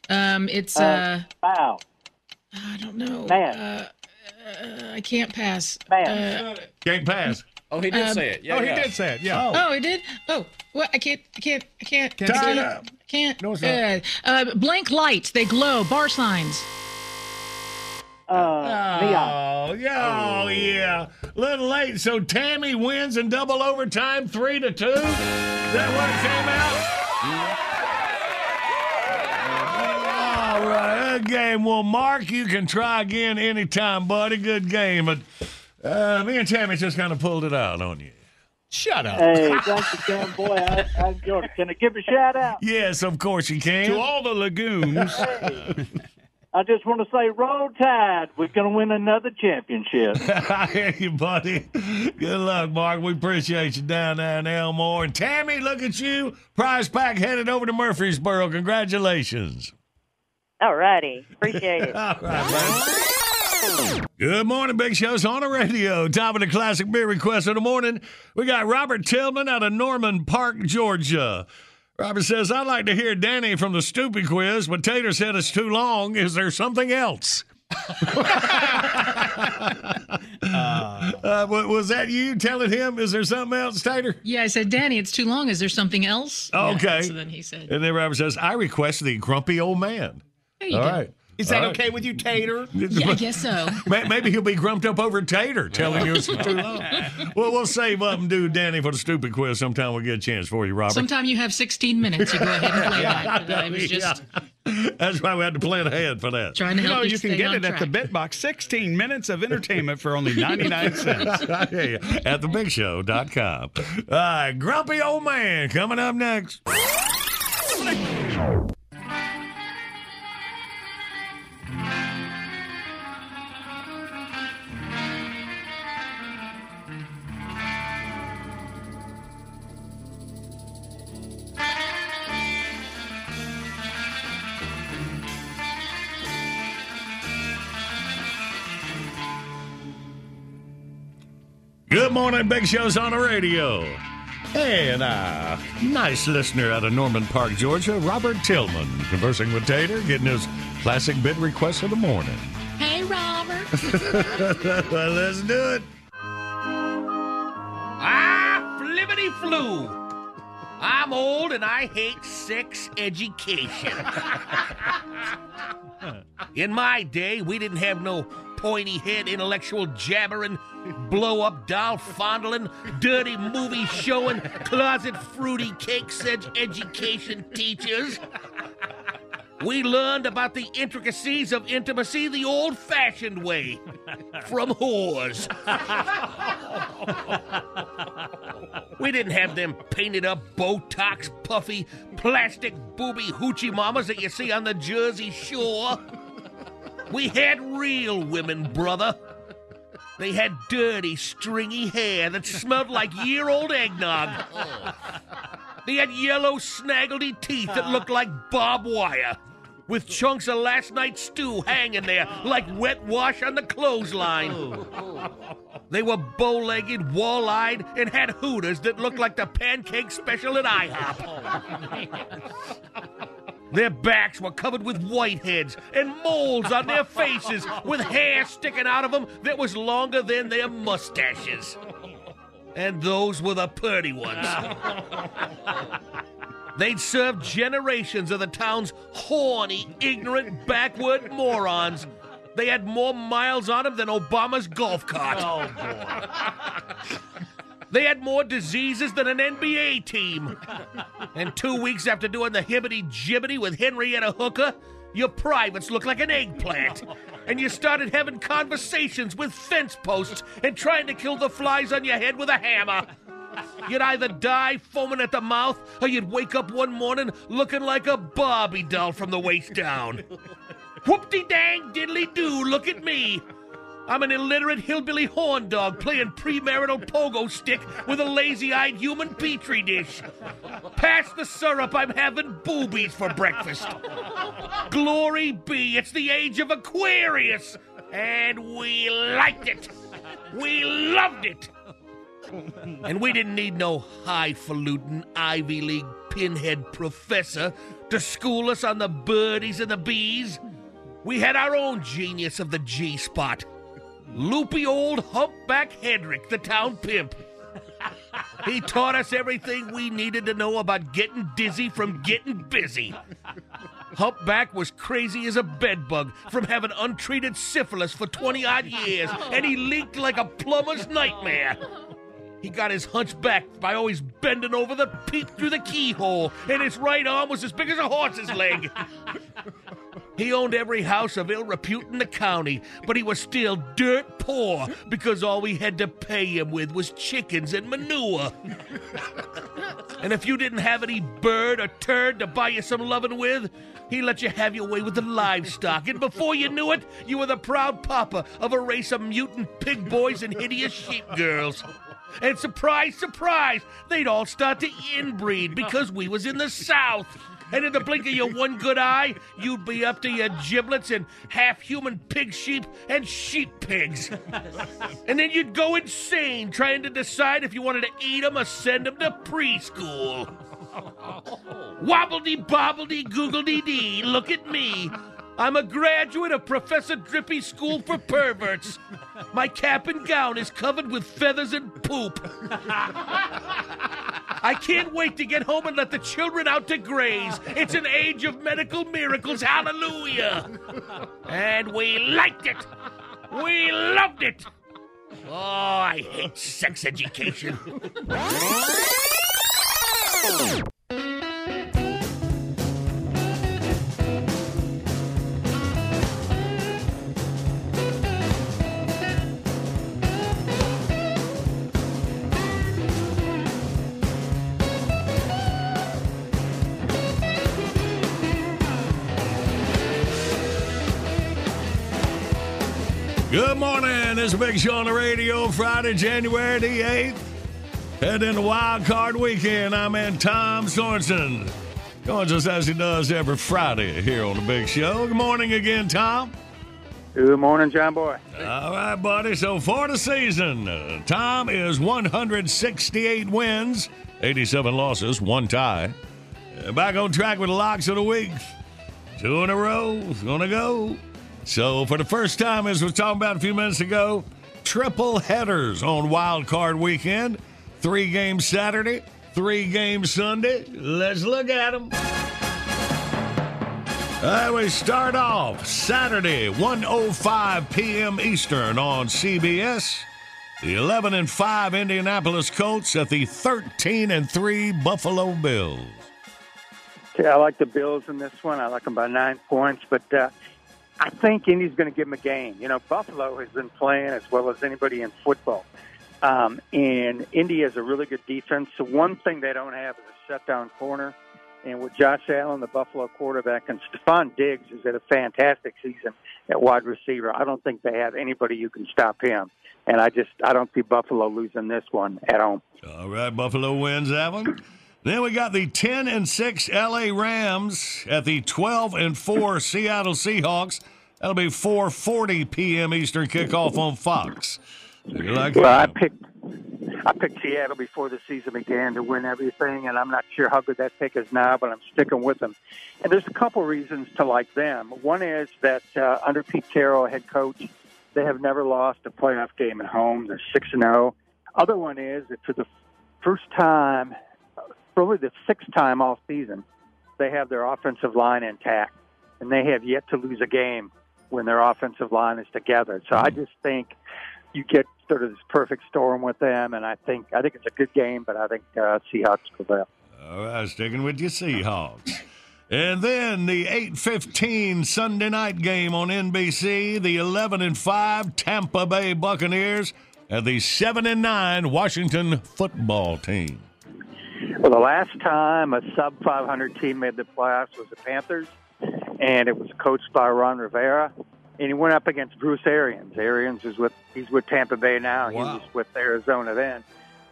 Um, it's uh, Uh, bow. I don't know. Man. Uh, uh, I can't pass. Man. Uh, Can't pass. Oh, he did Um, say it. Yeah, oh, he did say it. Yeah. oh, he did. Oh, what? I can't. I can't. I can't. Can't I see can't. I can't. No, it's not. Uh, uh, blank lights. They glow. Bar signs. Uh, neon. Oh, yeah, oh, yeah. little late. So Tammy wins in double overtime, three to two. Is that what came out? All right, good game. Well, Mark, you can try again anytime, buddy. Good game. But uh, me and Tammy just kind of pulled it out on you. Shut up. Hey, thank you, John Boy. I, I enjoyed it. Can I give a shout out? Yes, of course you can. To all the lagoons. Hey, I just want to say, roll tide. We're going to win another championship. I hear you, buddy. Good luck, Mark. We appreciate you down there in Elmore. And Tammy, look at you. Prize pack headed over to Murfreesboro. Congratulations. All righty. Appreciate it. All right, man. Good morning, Big Show's on the radio. Top of the classic beer request of the morning. We got Robert Tillman out of Norman Park, Georgia. Robert says, I'd like to hear Danny from the Stupid Quiz, but Tater said it's too long. Is there something else? Uh, wa- was that you telling him? Is there something else, Tater? Yeah, I said, Danny, it's too long. Is there something else? Oh, Yeah, okay. so then he said, And then Robert says, I request the grumpy old man. There you All go. right. Is that All right. okay with you, Tater? Yeah, I guess so. Maybe he'll be grumped up over Tater telling you it's too long. Well, we'll save up and do Danny for the stupid quiz sometime. We'll get a chance for you, Robert. Sometime you have 16 minutes. You go ahead and play that. But I was just Yeah. That's why we had to plan ahead for that. trying to You help know, you, you can get on it at the track. BitBox. 16 minutes of entertainment for only 99 cents. I hear you. At thebigshow.com. All right, grumpy old man coming up next. Good morning, Big Show's on the radio. Hey and a nice listener out of Norman Park, Georgia, Robert Tillman, conversing with Tater, getting his classic bit request of the morning. Hey, Robert. well, let's do it. Ah, flippity flu. I'm old and I hate sex education. In my day, we didn't have no pointy head intellectual jabbering, blow up doll fondling, dirty movie showing, closet fruity cake sedge education teachers. We learned about the intricacies of intimacy the old fashioned way from whores. We didn't have them painted up Botox, puffy, plastic booby hoochie mamas that you see on the Jersey Shore. We had real women, brother. They had dirty, stringy hair that smelled like year old eggnog. They had yellow, snaggledy teeth that looked like barbed wire, with chunks of last night's stew hanging there like wet wash on the clothesline. They were bow legged, wall eyed, and had hooters that looked like the pancake special at IHOP. Their backs were covered with whiteheads and moles on their faces with hair sticking out of them that was longer than their mustaches. And those were the purty ones. They'd served generations of the town's horny, ignorant, backward morons. They had more miles on them than Obama's golf cart. Oh, boy. They had more diseases than an NBA team. And two weeks after doing the hibbity jibbity with Henrietta Hooker, your privates looked like an eggplant. And you started having conversations with fence posts and trying to kill the flies on your head with a hammer. You'd either die foaming at the mouth, or you'd wake up one morning looking like a Barbie doll from the waist down. Whoop-de dang diddly doo, look at me. I'm an illiterate hillbilly horn dog playing premarital pogo stick with a lazy-eyed human petri dish. Pass the syrup, I'm having boobies for breakfast. Glory be, it's the age of Aquarius, and we liked it. We loved it. And we didn't need no highfalutin Ivy League pinhead professor to school us on the birdies and the bees. We had our own genius of the G spot. Loopy old humpback Hedrick, the town pimp. He taught us everything we needed to know about getting dizzy from getting busy. Humpback was crazy as a bedbug from having untreated syphilis for 20 odd years, and he leaked like a plumber's nightmare. He got his hunch back by always bending over the peep through the keyhole, and his right arm was as big as a horse's leg. He owned every house of ill repute in the county, but he was still dirt poor because all we had to pay him with was chickens and manure. and if you didn't have any bird or turd to buy you some loving with, he let you have your way with the livestock, and before you knew it, you were the proud papa of a race of mutant pig boys and hideous sheep girls. And surprise, surprise, they'd all start to inbreed because we was in the South. And in the blink of your one good eye, you'd be up to your giblets in half human pig sheep and sheep pigs. and then you'd go insane trying to decide if you wanted to eat 'em or send 'em to preschool. Wobbledy bobbledy googledy dee, look at me. I'm a graduate of Professor Drippy's School for Perverts. My cap and gown is covered with feathers and poop. I can't wait to get home and let the children out to graze. It's an age of medical miracles. Hallelujah. And we liked it. We loved it. Oh, I hate sex education. Good morning. This is Big Show on the radio, Friday, January the 8th. Heading into Wild Card Weekend. I'm in Tom Sorensen. Joins us as he does every Friday here on the Big Show. Good morning again, Tom. Good morning, John Boy. All right, buddy. So for the season, uh, Tom is 168 wins, 87 losses, one tie. Uh, back on track with the locks of the week. Two in a row. Gonna go. So for the first time, as we were talking about a few minutes ago, triple headers on Wild Card Weekend. Three games Saturday, three games Sunday. Let's look at them. All right, we start off Saturday, 1:05 p.m. Eastern on CBS. The 11 and 5 Indianapolis Colts at the 13 and 3 Buffalo Bills. Okay, I like the Bills in this one. I like them by nine points, but uh, I think Indy's going to give them a game. You know, Buffalo has been playing as well as anybody in football. Um, and Indy has a really good defense. So one thing they don't have is a shutdown corner. And with Josh Allen, the Buffalo quarterback, and Stefon Diggs is at a fantastic season at wide receiver. I don't think they have anybody who can stop him. And I just I don't see Buffalo losing this one at home. All right, Buffalo wins that one. Then we got the 10 and 6 LA Rams at the 12 and 4 Seattle Seahawks. That'll be 4:40 p.m. Eastern kickoff on Fox. You like well, I picked I picked Seattle before the season began to win everything, and I'm not sure how good that pick is now, but I'm sticking with them. And there's a couple reasons to like them. One is that uh, under Pete Carroll, head coach, they have never lost a playoff game at home. They're six and zero. Other one is that for the first time, probably the sixth time all season, they have their offensive line intact, and they have yet to lose a game when their offensive line is together. So I just think you get sort of this perfect storm with them, and I think I think it's a good game, but I think uh, Seahawks prevail. All right, sticking with your Seahawks. And then the 8:15 Sunday night game on NBC, the 11 and 5 Tampa Bay Buccaneers and the 7 and 9 Washington football team. Well, the last time a sub 500 team made the playoffs was the Panthers, and it was coached by Ron Rivera, and he went up against Bruce Arians. Arians is with he's with Tampa Bay now. He Wow. was with Arizona then,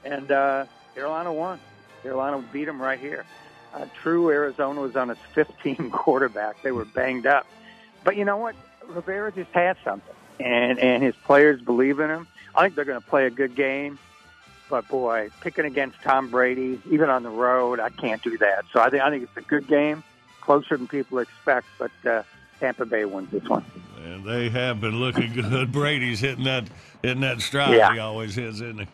and uh, Carolina won. Carolina beat him right here. Uh, true, Arizona was on its 15 quarterback. They were banged up, but you know what? Rivera just has something, and and his players believe in him. I think they're going to play a good game. But boy, picking against Tom Brady, even on the road, I can't do that. So I think I think it's a good game, closer than people expect. But uh, Tampa Bay wins this one. And they have been looking good. Brady's hitting that hitting that stride Yeah. he always hits, isn't he?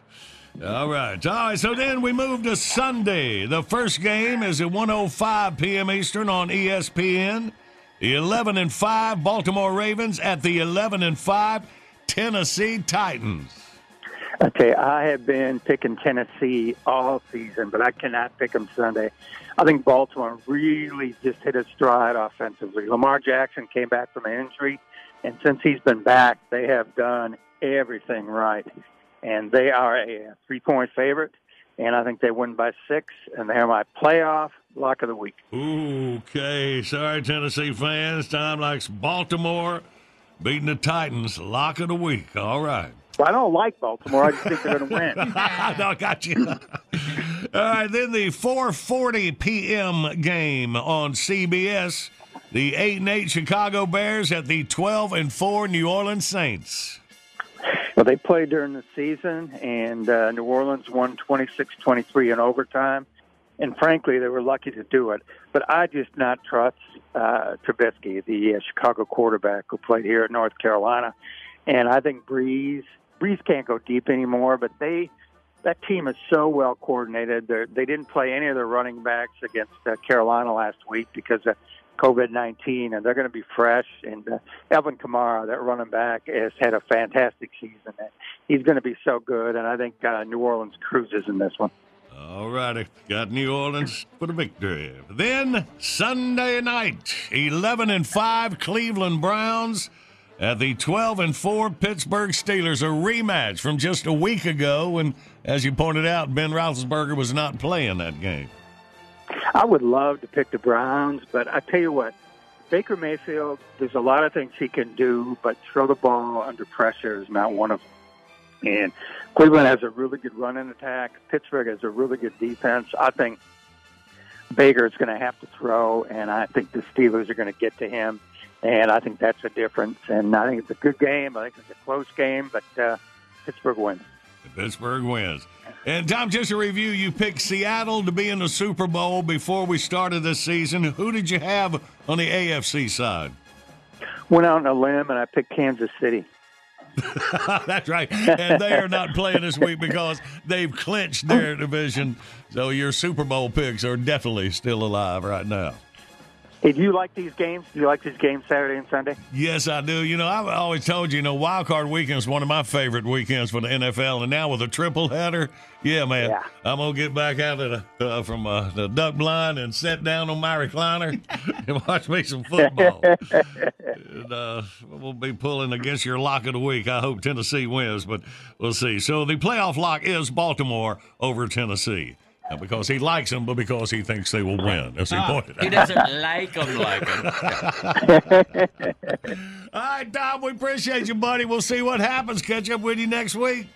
All right. All right. So then we move to Sunday. The first game is at 105 p.m. Eastern on ESPN. The 11 and 5 Baltimore Ravens at the 11 and 5 Tennessee Titans. Okay, I have been picking Tennessee all season, but I cannot pick them Sunday. I think Baltimore really just hit a stride offensively. Lamar Jackson came back from an injury, and since he's been back, they have done everything right. And they are a three point favorite, and I think they win by six, and they're my playoff lock of the week. Okay. Sorry, Tennessee fans. Time likes Baltimore beating the Titans. Lock of the week. All right. I don't like Baltimore. I just think they're going to win. no, I got you. All right, then the 4:40 p.m. game on CBS. The 8 and 8 Chicago Bears at the 12 and 4 New Orleans Saints. Well, they played during the season, and uh, New Orleans won 26-23 in overtime. And frankly, they were lucky to do it. But I just not trust uh, Trubisky, the uh, Chicago quarterback who played here at North Carolina. And I think Brees Brees can't go deep anymore. But they that team is so well coordinated. They're, they didn't play any of their running backs against uh, Carolina last week because of COVID nineteen, and they're going to be fresh. And uh, Alvin Kamara, that running back, has had a fantastic season. He's going to be so good, and I think uh, New Orleans cruises in this one. All righty. Got New Orleans for the victory. Then Sunday night, 11 and 5 Cleveland Browns at the 12 and 4 Pittsburgh Steelers. A rematch from just a week ago. And as you pointed out, Ben Roethlisberger was not playing that game. I would love to pick the Browns, but I tell you what, Baker Mayfield, there's a lot of things he can do, but throw the ball under pressure is not one of them. And Cleveland has a really good running attack. Pittsburgh has a really good defense. I think Baker's going to have to throw, and I think the Steelers are going to get to him. And I think that's a difference. And I think it's a good game. I think it's a close game, but uh, Pittsburgh wins. Pittsburgh wins. And Tom, just a review, you picked Seattle to be in the Super Bowl before we started this season. Who did you have on the AFC side? Went out on a limb, and I picked Kansas City. That's right. And they are not playing this week because they've clinched their division. So your Super Bowl picks are definitely still alive right now. Hey, do you like these games? Do you like these games Saturday and Sunday? Yes, I do. You know, I've always told you, you know, wild card weekend is one of my favorite weekends for the NFL. And now with a triple header, yeah, man, I'm gonna get back out of the, uh, from uh, the duck blind and sit down on my recliner and watch me some football. and, uh, we'll be pulling against your lock of the week. I hope Tennessee wins, but we'll see. So the playoff lock is Baltimore over Tennessee. Not because he likes them, but because he thinks they will win. That's ah, pointed out. He doesn't like them like them. All right, Tom, we appreciate you, buddy. We'll see what happens. Catch up with you next week.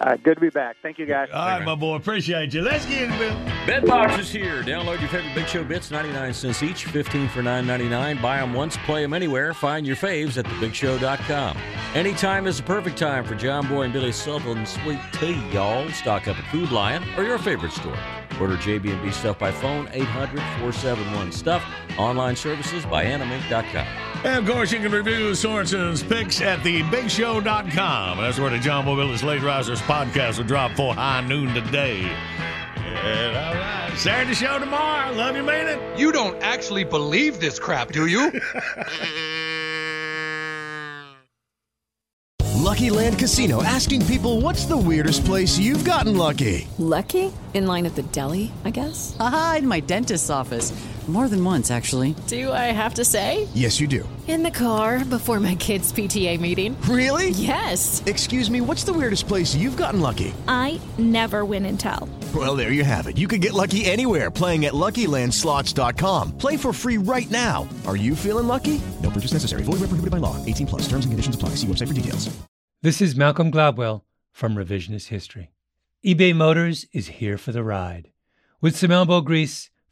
Uh, good to be back. Thank you, guys. All right, my boy. Appreciate you. Let's get it, Bill. Bedbox is here. Download your favorite Big Show bits, 99 cents each, 15 for 9.99. Buy them once, play them anywhere. Find your faves at thebigshow.com. Anytime is the perfect time for John Boy and Billy Sullivan sweet tea, y'all. Stock up at Food Lion or your favorite store. Order JB&B Stuff by phone, 800-471-STUFF. Online services by animate.com. And of course, you can review Sorensen's picks at thebigshow.com. That's where the John Boy Late Risers podcast will drop for high noon today. And all right, Saturday show tomorrow. Love you, man. It. You don't actually believe this crap, do you? Lucky Land Casino asking people what's the weirdest place you've gotten lucky? Lucky? In line at the deli, I guess? Aha, in my dentist's office. More than once, actually. Do I have to say? Yes, you do. In the car before my kids' PTA meeting. Really? Yes. Excuse me, what's the weirdest place you've gotten lucky? I never win and tell. Well, there you have it. You can get lucky anywhere playing at LuckyLandSlots.com. Play for free right now. Are you feeling lucky? No purchase necessary. Void where prohibited by law. 18 plus. Terms and conditions apply. See website for details. This is Malcolm Gladwell from Revisionist History. eBay Motors is here for the ride. With some elbow grease,